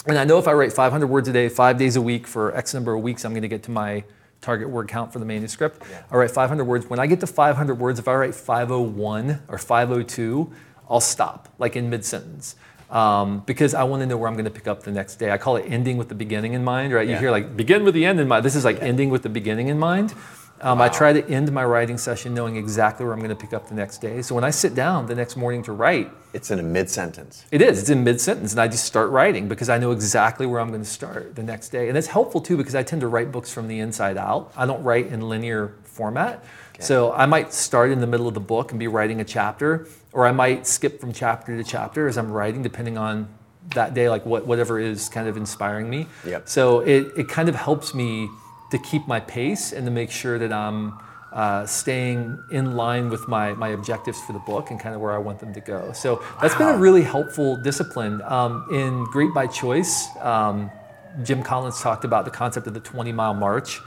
And I know if I write 500 words a day, five days a week for X number of weeks, I'm going to get to my target word count for the manuscript. I write 500 words. When I get to 500 words, if I write 501 or 502, I'll stop, like in mid sentence. Um, because I want to know where I'm going to pick up the next day. I call it ending with the beginning in mind, right? You hear like begin with the end in mind. This is like ending with the beginning in mind. Um, I try to end my writing session knowing exactly where I'm going to pick up the next day. So when I sit down the next morning to write, It's in a mid sentence. it is. It's in mid sentence, and I just start writing because I know exactly where I'm going to start the next day. And it's helpful too because I tend to write books from the inside out. I don't write in linear format. Okay. So I might start in the middle of the book and be writing a chapter, or I might skip from chapter to chapter as I'm writing, depending on that day, like what, whatever is kind of inspiring me. Yep. So it, it kind of helps me to keep my pace and to make sure that I'm uh, staying in line with my, my objectives for the book and kind of where I want them to go. So that's been a really helpful discipline. Um, in Great by Choice, um, Jim Collins talked about the concept of the 20 mile march,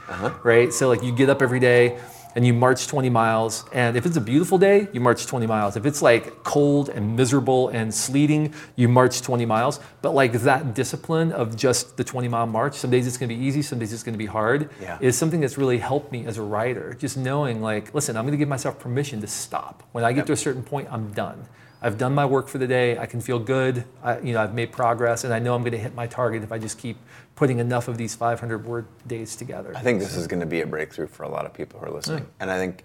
right? So, like, you get up every day and you march 20 miles. And if it's a beautiful day, you march 20 miles. If it's like cold and miserable and sleeting, you march 20 miles. But like that discipline of just the 20 mile march, some days it's gonna be easy, some days it's gonna be hard, Yeah. is something that's really helped me as a writer. Just knowing, like, listen, I'm gonna give myself permission to stop. When I get to a certain point, I'm done. I've done my work for the day. I can feel good. I, you know, I've made progress, and I know I'm going to hit my target if I just keep putting enough of these 500 word days together. I think this is going to be a breakthrough for a lot of people who are listening. And I think,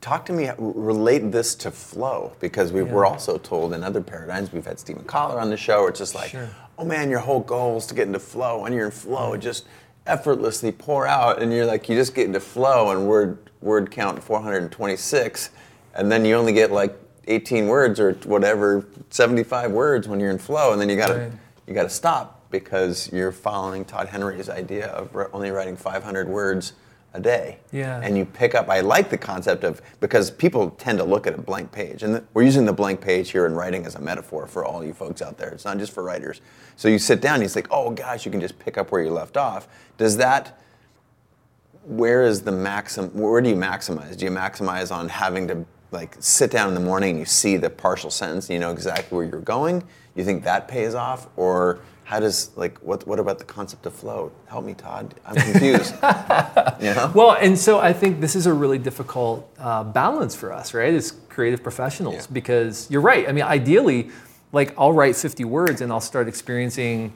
talk to me, uh, relate this to flow, because we we're also told in other paradigms, we've had Steven Kotler on the show, it's just like, Sure. oh man, your whole goal is to get into flow. and you're in flow, it just effortlessly pour out. And you're like, you just get into flow and word, word count 426, and then you only get like 18 words or whatever, 75 words when you're in flow, and then you gotta, Right. you gotta stop. because you're following Todd Henry's idea of only writing 500 words a day. Yeah. And you pick up, I like the concept of, because people tend to look at a blank page. And we're using the blank page here in writing as a metaphor for all you folks out there. It's not just for writers. So you sit down and you think, oh gosh, you can just pick up where you left off. Does that, where is the maxim, where do you maximize? Do you maximize on having to like sit down in the morning and you see the partial sentence and you know exactly where you're going? You think that pays off? Or how does like what what about the concept of flow? Help me, Todd. I'm confused. [laughs] you know? Well, and so I think this is a really difficult uh, balance for us, right? As creative professionals, Yeah. because you're right. I mean, ideally, like I'll write 50 words and I'll start experiencing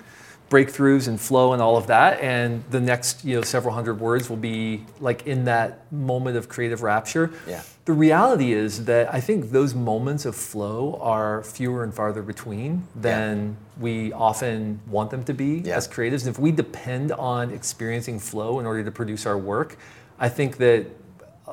breakthroughs and flow and all of that, and the next you know several hundred words will be like in that moment of creative rapture. Yeah. The reality is that I think those moments of flow are fewer and farther between than we often want them to be Yeah. as creatives. And if we depend on experiencing flow in order to produce our work, I think that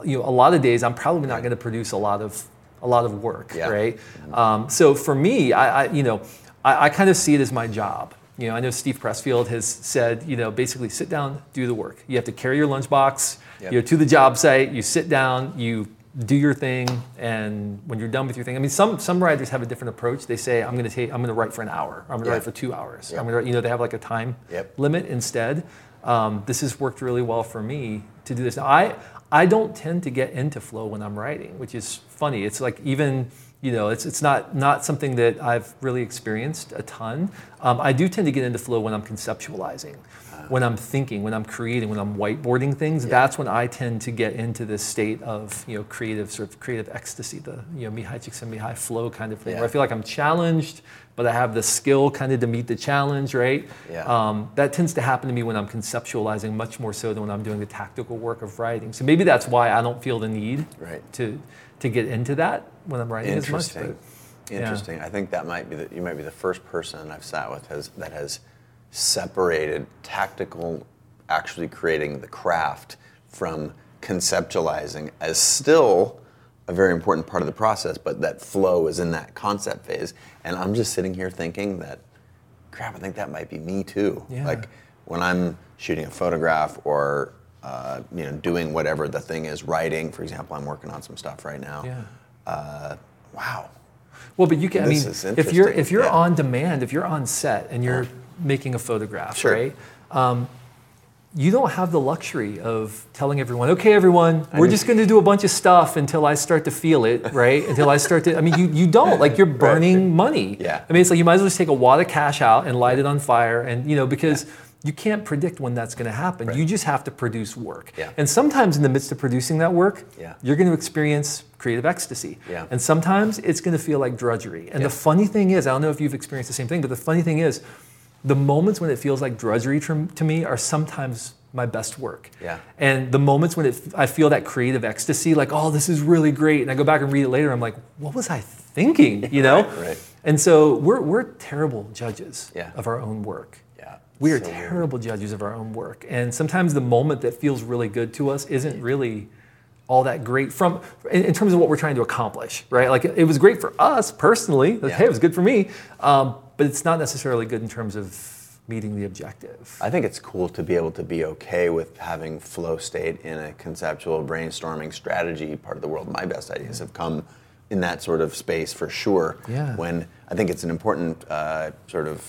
you know a lot of days I'm probably not going to produce a lot of a lot of work, Yeah. right? Um, so for me, I, I you know I, I kind of see it as my job. You know, I know Steve Pressfield has said, you know, basically sit down, do the work. You have to carry your lunchbox, Yep. you know, to the job site. You sit down, you do your thing, and when you're done with your thing, I mean, some some writers have a different approach. They say, I'm going to take, I'm going to write for an hour. I'm going to Yeah. write for two hours. Yep. I'm going to, you know, they have like a time Yep. limit instead. Um, this has worked really well for me to do this. Now, I I don't tend to get into flow when I'm writing, which is funny. It's like even you know, it's it's not not something that I've really experienced a ton. Um, I do tend to get into flow when I'm conceptualizing, when I'm thinking, when I'm creating, when I'm whiteboarding things. That's when I tend to get into this state of you know creative sort of creative ecstasy, the you know Mihaly Csikszentmihalyi flow kind of thing, where I feel like I'm challenged, but I have the skill kind of to meet the challenge, right? Yeah. Um, that tends to happen to me when I'm conceptualizing much more so than when I'm doing the tactical work of writing. So maybe that's why I don't feel the need Right. to to get into that when I'm writing as much. Interesting. yeah. Interesting. I think that might be the, you might be the first person I've sat with has that has separated tactical, actually creating the craft from conceptualizing as still a very important part of the process, but that flow is in that concept phase. And I'm just sitting here thinking that, crap, I think that might be me too. Yeah. Like when I'm shooting a photograph or uh, you know doing whatever the thing is, writing, for example, I'm working on some stuff right now. Yeah. Uh, wow. Well, but you can. I This mean, is if you're if you're yeah. on demand, if you're on set and you're making a photograph, Sure. right? Um, you don't have the luxury of telling everyone, okay, everyone, we're just going to do a bunch of stuff until I start to feel it, [laughs] right? until I start to. I mean, you, you don't like you're burning money. Yeah. I mean, it's like you might as well just take a wad of cash out and light it on fire, and you know because. You can't predict when that's going to happen. Right. You just have to produce work. Yeah. And sometimes in the midst of producing that work, Yeah. you're going to experience creative ecstasy. Yeah. And sometimes it's going to feel like drudgery. And Yeah. the funny thing is, I don't know if you've experienced the same thing, but the funny thing is, the moments when it feels like drudgery to, me are sometimes my best work. Yeah. And the moments when it, I feel that creative ecstasy, like, oh, this is really great, and I go back and read it later, I'm like, what was I thinking? [laughs] You know? Right, right. And so we're, we're terrible judges Yeah. of our own work. Yeah. We are So weird. terrible judges of our own work. And sometimes the moment that feels really good to us isn't really all that great from in, in terms of what we're trying to accomplish, right? Like it was great for us personally. Like, Yeah. Hey, it was good for me. Um, but it's not necessarily good in terms of meeting the objective. I think it's cool to be able to be okay with having flow state in a conceptual brainstorming strategy part of the world. My best ideas have come in that sort of space for sure. Yeah. When I think it's an important uh, sort of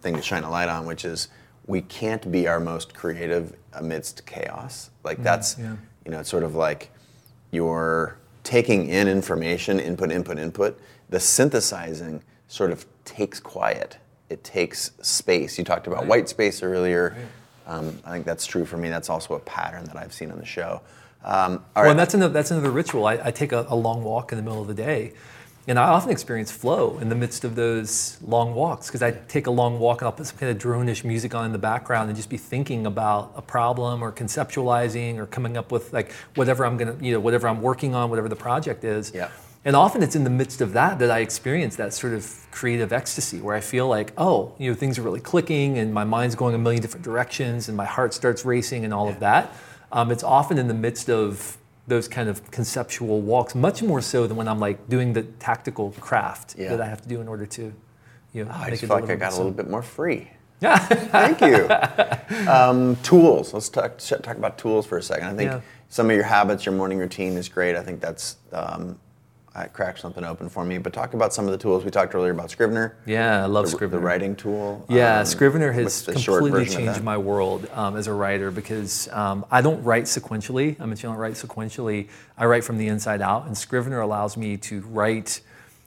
thing to shine a light on, which is we can't be our most creative amidst chaos. Like that's, yeah. you know, it's sort of like you're taking in information, input, input, input. The synthesizing sort of takes quiet. It takes space. You talked about white space earlier. Um, I think that's true for me. That's also a pattern that I've seen on the show. Um, all Well, right. and that's another, that's another ritual. I, I take a, a long walk in the middle of the day, and I often experience flow in the midst of those long walks because I take a long walk and I'll put some kind of drone-ish music on in the background and just be thinking about a problem or conceptualizing or coming up with like whatever I'm gonna, you know, whatever I'm working on, whatever the project is. Yeah. And often it's in the midst of that that I experience that sort of creative ecstasy where I feel like, oh, you know, things are really clicking and my mind's going a million different directions and my heart starts racing and all of that. Um, it's often in the midst of those kind of conceptual walks, much more so than when I'm like doing the tactical craft Yeah. that I have to do in order to, you know, I make just felt like I got a little bit more free. [laughs] Yeah. Thank you. Um, tools. Let's talk talk about tools for a second. I think Yeah. some of your habits, your morning routine is great. I think that's um, I cracked something open for me. But talk about some of the tools we talked earlier about Scrivener. Yeah, I love the, Scrivener. the writing tool. Yeah, um, Scrivener has completely changed my world um, as a writer because um, I don't write sequentially. I mentioned I don't write sequentially. I write from the inside out, and Scrivener allows me to write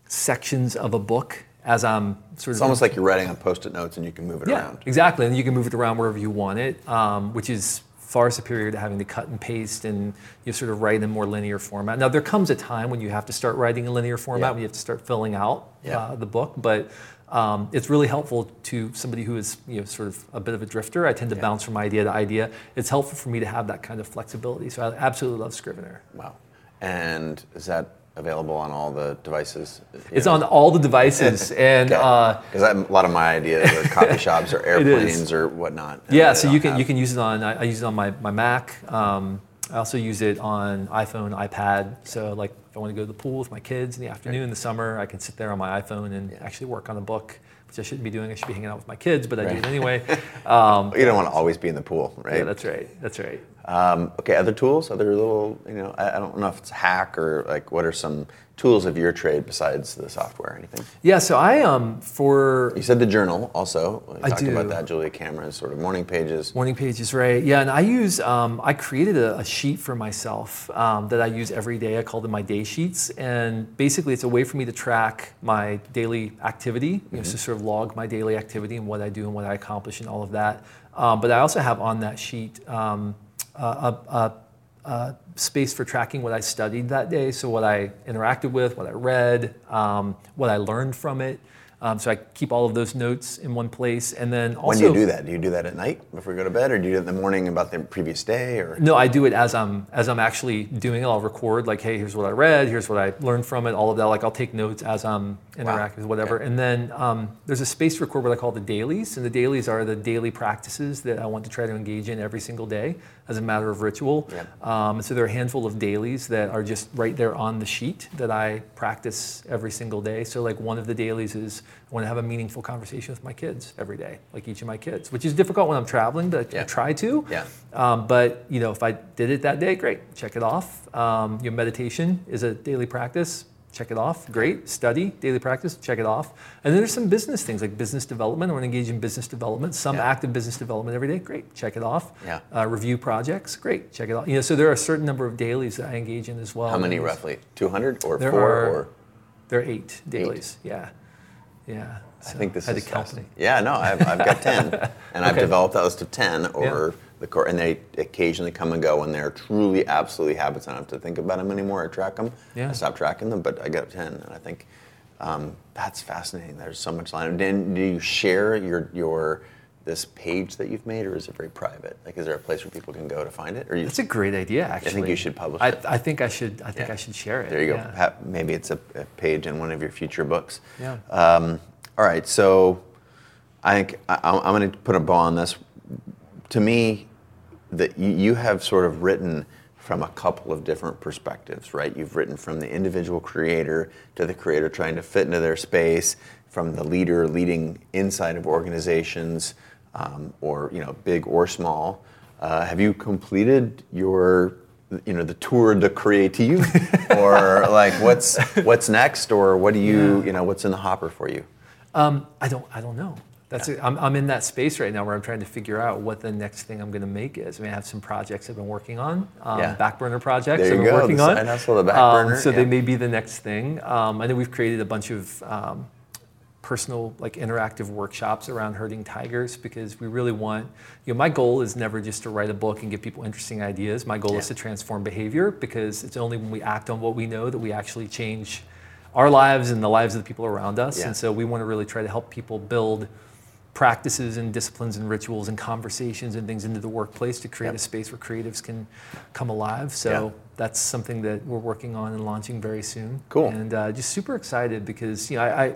sections of a book as I'm sort of. It's almost like you're writing on post-it notes and you can move it yeah, around. exactly. And you can move it around wherever you want it, um, which is far superior to having to cut and paste and you sort of write in a more linear format. Now, there comes a time when you have to start writing in linear format, Yeah. when you have to start filling out Yeah. uh, the book, but um, it's really helpful to somebody who is you know, sort of a bit of a drifter. I tend to Yeah. bounce from idea to idea. It's helpful for me to have that kind of flexibility. So I absolutely love Scrivener. Wow. And is that available on all the devices? It's on all the devices, [laughs] and uh, because a lot of my ideas are [laughs] coffee shops or [laughs] airplanes or whatnot. Yeah, so you can have- you can use it on I, I use it on my my Mac. Um, I also use it on iPhone, iPad. So like if I want to go to the pool with my kids in the afternoon in the summer, I can sit there on my iPhone and actually work on a book, which I shouldn't be doing. I should be hanging out with my kids, but I do it anyway. Um, You don't want to always be in the pool, right? yeah, that's right. That's right. Um, okay, other tools, other little, you know, I, I don't know if it's hack or like what are some tools of your trade besides the software? or Anything? Yeah. So I um for You said the journal also. We I talked do. about that. Julia Cameron's sort of morning pages. Morning pages, right? Yeah, and I use um, I created a, a sheet for myself um, that I use every day. I call them my day sheets, and basically it's a way for me to track my daily activity, you know, so sort of log my daily activity and what I do and what I accomplish and all of that. Um, but I also have on that sheet um, a, a, a, space for tracking what I studied that day, so what I interacted with, what I read, um, what I learned from it. Um, so I keep all of those notes in one place, and then also When do you do that? Do you do that at night before you go to bed, or do you do it in the morning about the previous day, or? No, I do it as I'm as I'm actually doing it. I'll record like, hey, here's what I read, here's what I learned from it, all of that. Like I'll take notes as I'm interacting with whatever. Okay. And then um, there's a space to record what I call the dailies, and the dailies are the daily practices that I want to try to engage in every single day as a matter of ritual. Yep. Um, so there are a handful of dailies that are just right there on the sheet that I practice every single day. So like one of the dailies is I want to have a meaningful conversation with my kids every day, like each of my kids, which is difficult when I'm traveling, but I try to. Yeah. Um, but you know, if I did it that day, great, check it off. Um, your meditation is a daily practice, check it off. Great, study, daily practice, check it off. And then there's some business things like business development. I want to engage in business development, some Yeah. active business development every day. Great, check it off. Yeah. Uh, review projects, great, check it off. You know, so there are a certain number of dailies that I engage in as well. How many roughly? 200 or There four? are- or There are eight dailies. Yeah, yeah. I think this had is to count. Yeah, no, I've, I've got 10, [laughs] and I've developed those to of 10 over the course, and they occasionally come and go and they're truly, absolutely habits. I don't have to think about them anymore I track them. Yeah. I stop tracking them, but I got 10, and I think um, that's fascinating. There's so much line. Dan, do you share your your this page that you've made, or is it very private? Like, is there a place where people can go to find it, or you? That's a great idea, actually. I think you should publish I, it. I think I should. I think Yeah. I should share it. There you go. yeah. Maybe it's a, a page in one of your future books. Yeah. Um, all right. So I think I, I'm going to put a bow on this. To me, that you, have sort of written from a couple of different perspectives, right? You've written from the individual creator to the creator trying to fit into their space, from the leader leading inside of organizations, um, or you know, big or small. Uh, have you completed your you know the tour de creative [laughs] or like what's what's next or what do you you know what's in the hopper for you Um, I don't. I don't know. That's. it. I'm, I'm in that space right now where I'm trying to figure out what the next thing I'm going to make is. I mean, I have some projects I've been working on, um, Yeah. back burner projects There I've been go, working the on. side hustle, the back Um, burner, so yeah. they may be the next thing. Um, I know we've created a bunch of um, personal, like interactive workshops around herding tigers because we really want. You know, my goal is never just to write a book and give people interesting ideas. My goal is to transform behavior because it's only when we act on what we know that we actually change our lives and the lives of the people around us. Yeah. And so we want to really try to help people build practices and disciplines and rituals and conversations and things into the workplace to create Yep. a space where creatives can come alive. So Yeah. that's something that we're working on and launching very soon. Cool. And uh, just super excited because you know I, I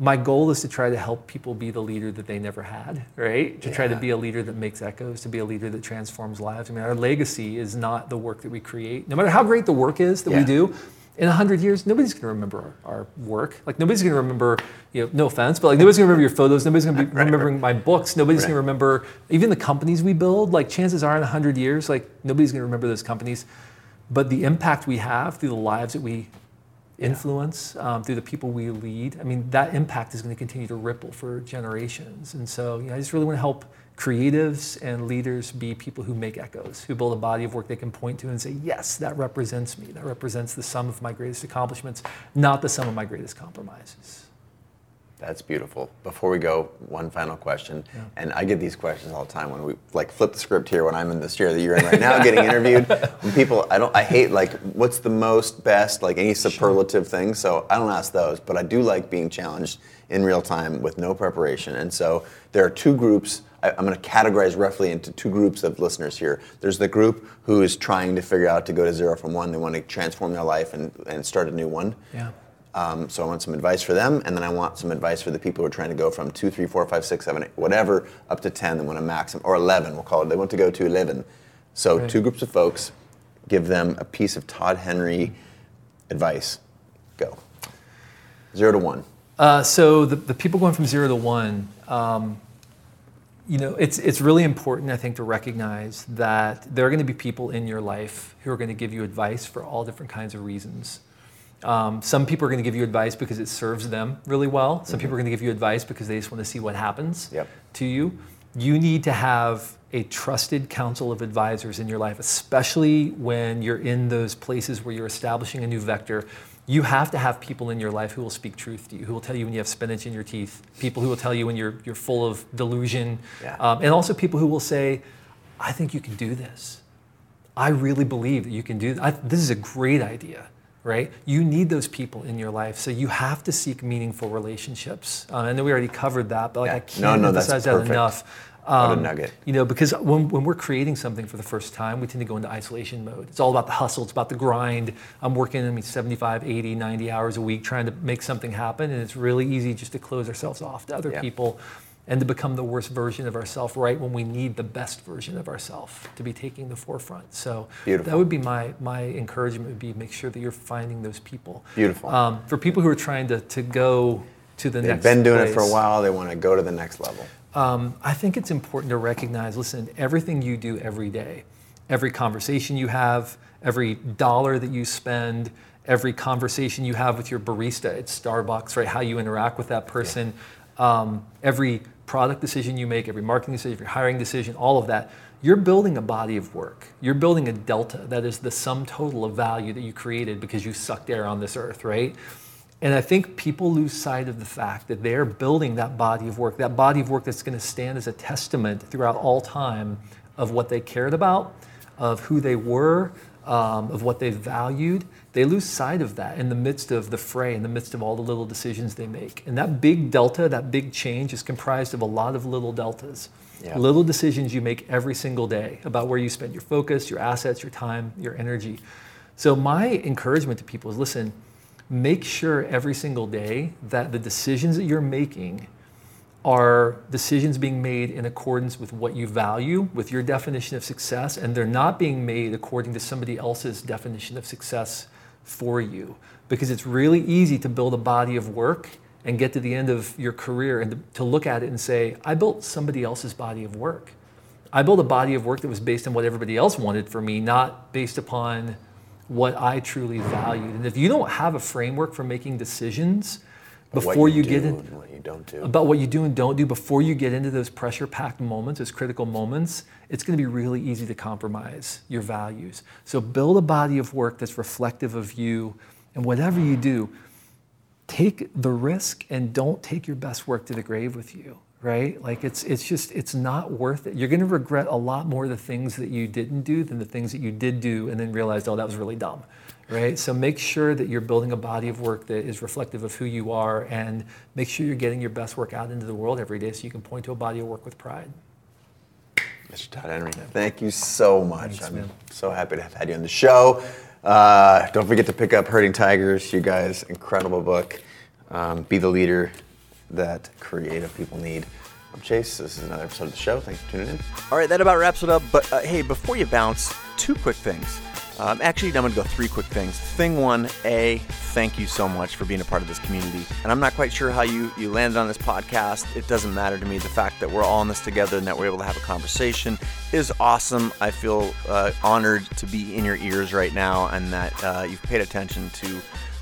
my goal is to try to help people be the leader that they never had, right? To try to be a leader that makes echoes, to be a leader that transforms lives. I mean, our legacy is not the work that we create. No matter how great the work is that Yeah. we do, in 100 years, nobody's going to remember our, our, work. Like nobody's going to remember, you know, no offense, but like nobody's going to remember your photos. Nobody's going to be [laughs] right, remembering right. my books. Nobody's right. going to remember even the companies we build. Like chances are in 100 years, like nobody's going to remember those companies. But the impact we have through the lives that we influence, yeah. um, through the people we lead, I mean, that impact is going to continue to ripple for generations. And so, you know, I just really want to help creatives and leaders be people who make echoes, who build a body of work they can point to and say, yes, that represents me. That represents the sum of my greatest accomplishments, not the sum of my greatest compromises. That's beautiful. Before we go, one final question, yeah. and I get these questions all the time when we like flip the script here when I'm in this chair that you're in right now, getting interviewed. [laughs] When people, I don't, I hate like what's the most best, like any superlative sure. thing. So I don't ask those, but I do like being challenged in real time with no preparation. And so there are two groups I, am going to categorize roughly into two groups of listeners here. There's the group who is trying to figure out to go to zero from one. They want to transform their life and, and start a new one. Yeah. Um, so I want some advice for them, and then I want some advice for the people who are trying to go from two, three, four, five, six, seven, eight, whatever, up to ten. They want to maximum or eleven. We'll call it. They want to go to eleven. So right. two groups of folks. Give them a piece of Todd Henry advice. Go. Zero to one. Uh, so the, the people going from zero to one. Um, you know, it's, it's really important, I think, to recognize that there are going to be people in your life who are going to give you advice for all different kinds of reasons. Um, some people are going to give you advice because it serves them really well. Some mm-hmm. people are going to give you advice because they just want to see what happens yep. to you. You need to have a trusted council of advisors in your life, especially when you're in those places where you're establishing a new vector you have to have people in your life who will speak truth to you, who will tell you when you have spinach in your teeth, people who will tell you when you're, you're full of delusion, yeah. um, and also people who will say, I think you can do this. I really believe that you can do this. this is a great idea, right? You need those people in your life. So you have to seek meaningful relationships. Uh, I know we already covered that, but like yeah. I can't no, no, emphasize that enough um, what a nugget. You know, because when, when we're creating something for the first time, we tend to go into isolation mode. It's all about the hustle, it's about the grind. I'm working, I mean, 75, 80, 90 hours a week trying to make something happen, and it's really easy just to close ourselves off to other yeah. people and to become the worst version of ourselves right when we need the best version of ourselves to be taking the forefront. So Beautiful. that would be my, my encouragement would be make sure that you're finding those people. Beautiful. Um, for people who are trying to, to go to the They've next They've been doing place, it for a while, they want to go to the next level. Um, I think it's important to recognize listen, everything you do every day, every conversation you have, every dollar that you spend, every conversation you have with your barista at Starbucks, right? How you interact with that person, yeah. um, every product decision you make, every marketing decision, every hiring decision, all of that. You're building a body of work. You're building a delta that is the sum total of value that you created because you sucked air on this earth, right? And I think people lose sight of the fact that they're building that body of work, that body of work that's going to stand as a testament throughout all time of what they cared about, of who they were, um, of what they valued. They lose sight of that in the midst of the fray, in the midst of all the little decisions they make. And that big delta, that big change, is comprised of a lot of little deltas. Yeah. Little decisions you make every single day about where you spend your focus, your assets, your time, your energy. So, my encouragement to people is listen, make sure every single day that the decisions that you're making are decisions being made in accordance with what you value, with your definition of success, and they're not being made according to somebody else's definition of success for you. Because it's really easy to build a body of work and get to the end of your career and to look at it and say, I built somebody else's body of work. I built a body of work that was based on what everybody else wanted for me, not based upon what I truly valued. And if you don't have a framework for making decisions before you, you get in what you don't do. about what you do and don't do before you get into those pressure packed moments, those critical moments, it's going to be really easy to compromise your values. So build a body of work that's reflective of you and whatever you do, take the risk and don't take your best work to the grave with you right? Like it's it's just it's not worth it. You're going to regret a lot more the things that you didn't do than the things that you did do and then realized, oh, that was really dumb, right? So make sure that you're building a body of work that is reflective of who you are, and make sure you're getting your best work out into the world every day, so you can point to a body of work with pride. Mr. Todd Henry, thank you so much. Thanks, I'm man. so happy to have had you on the show. Uh, don't forget to pick up Herding Tigers, you guys. Incredible book. Um, be the leader that creative people need. I'm Chase. This is another episode of the show. Thanks for tuning in. All right, that about wraps it up. But uh, hey, before you bounce, two quick things. Um, actually, I'm going to go three quick things. Thing one, A, thank you so much for being a part of this community. And I'm not quite sure how you, you landed on this podcast. It doesn't matter to me. The fact that we're all in this together and that we're able to have a conversation is awesome. I feel uh, honored to be in your ears right now and that uh, you've paid attention to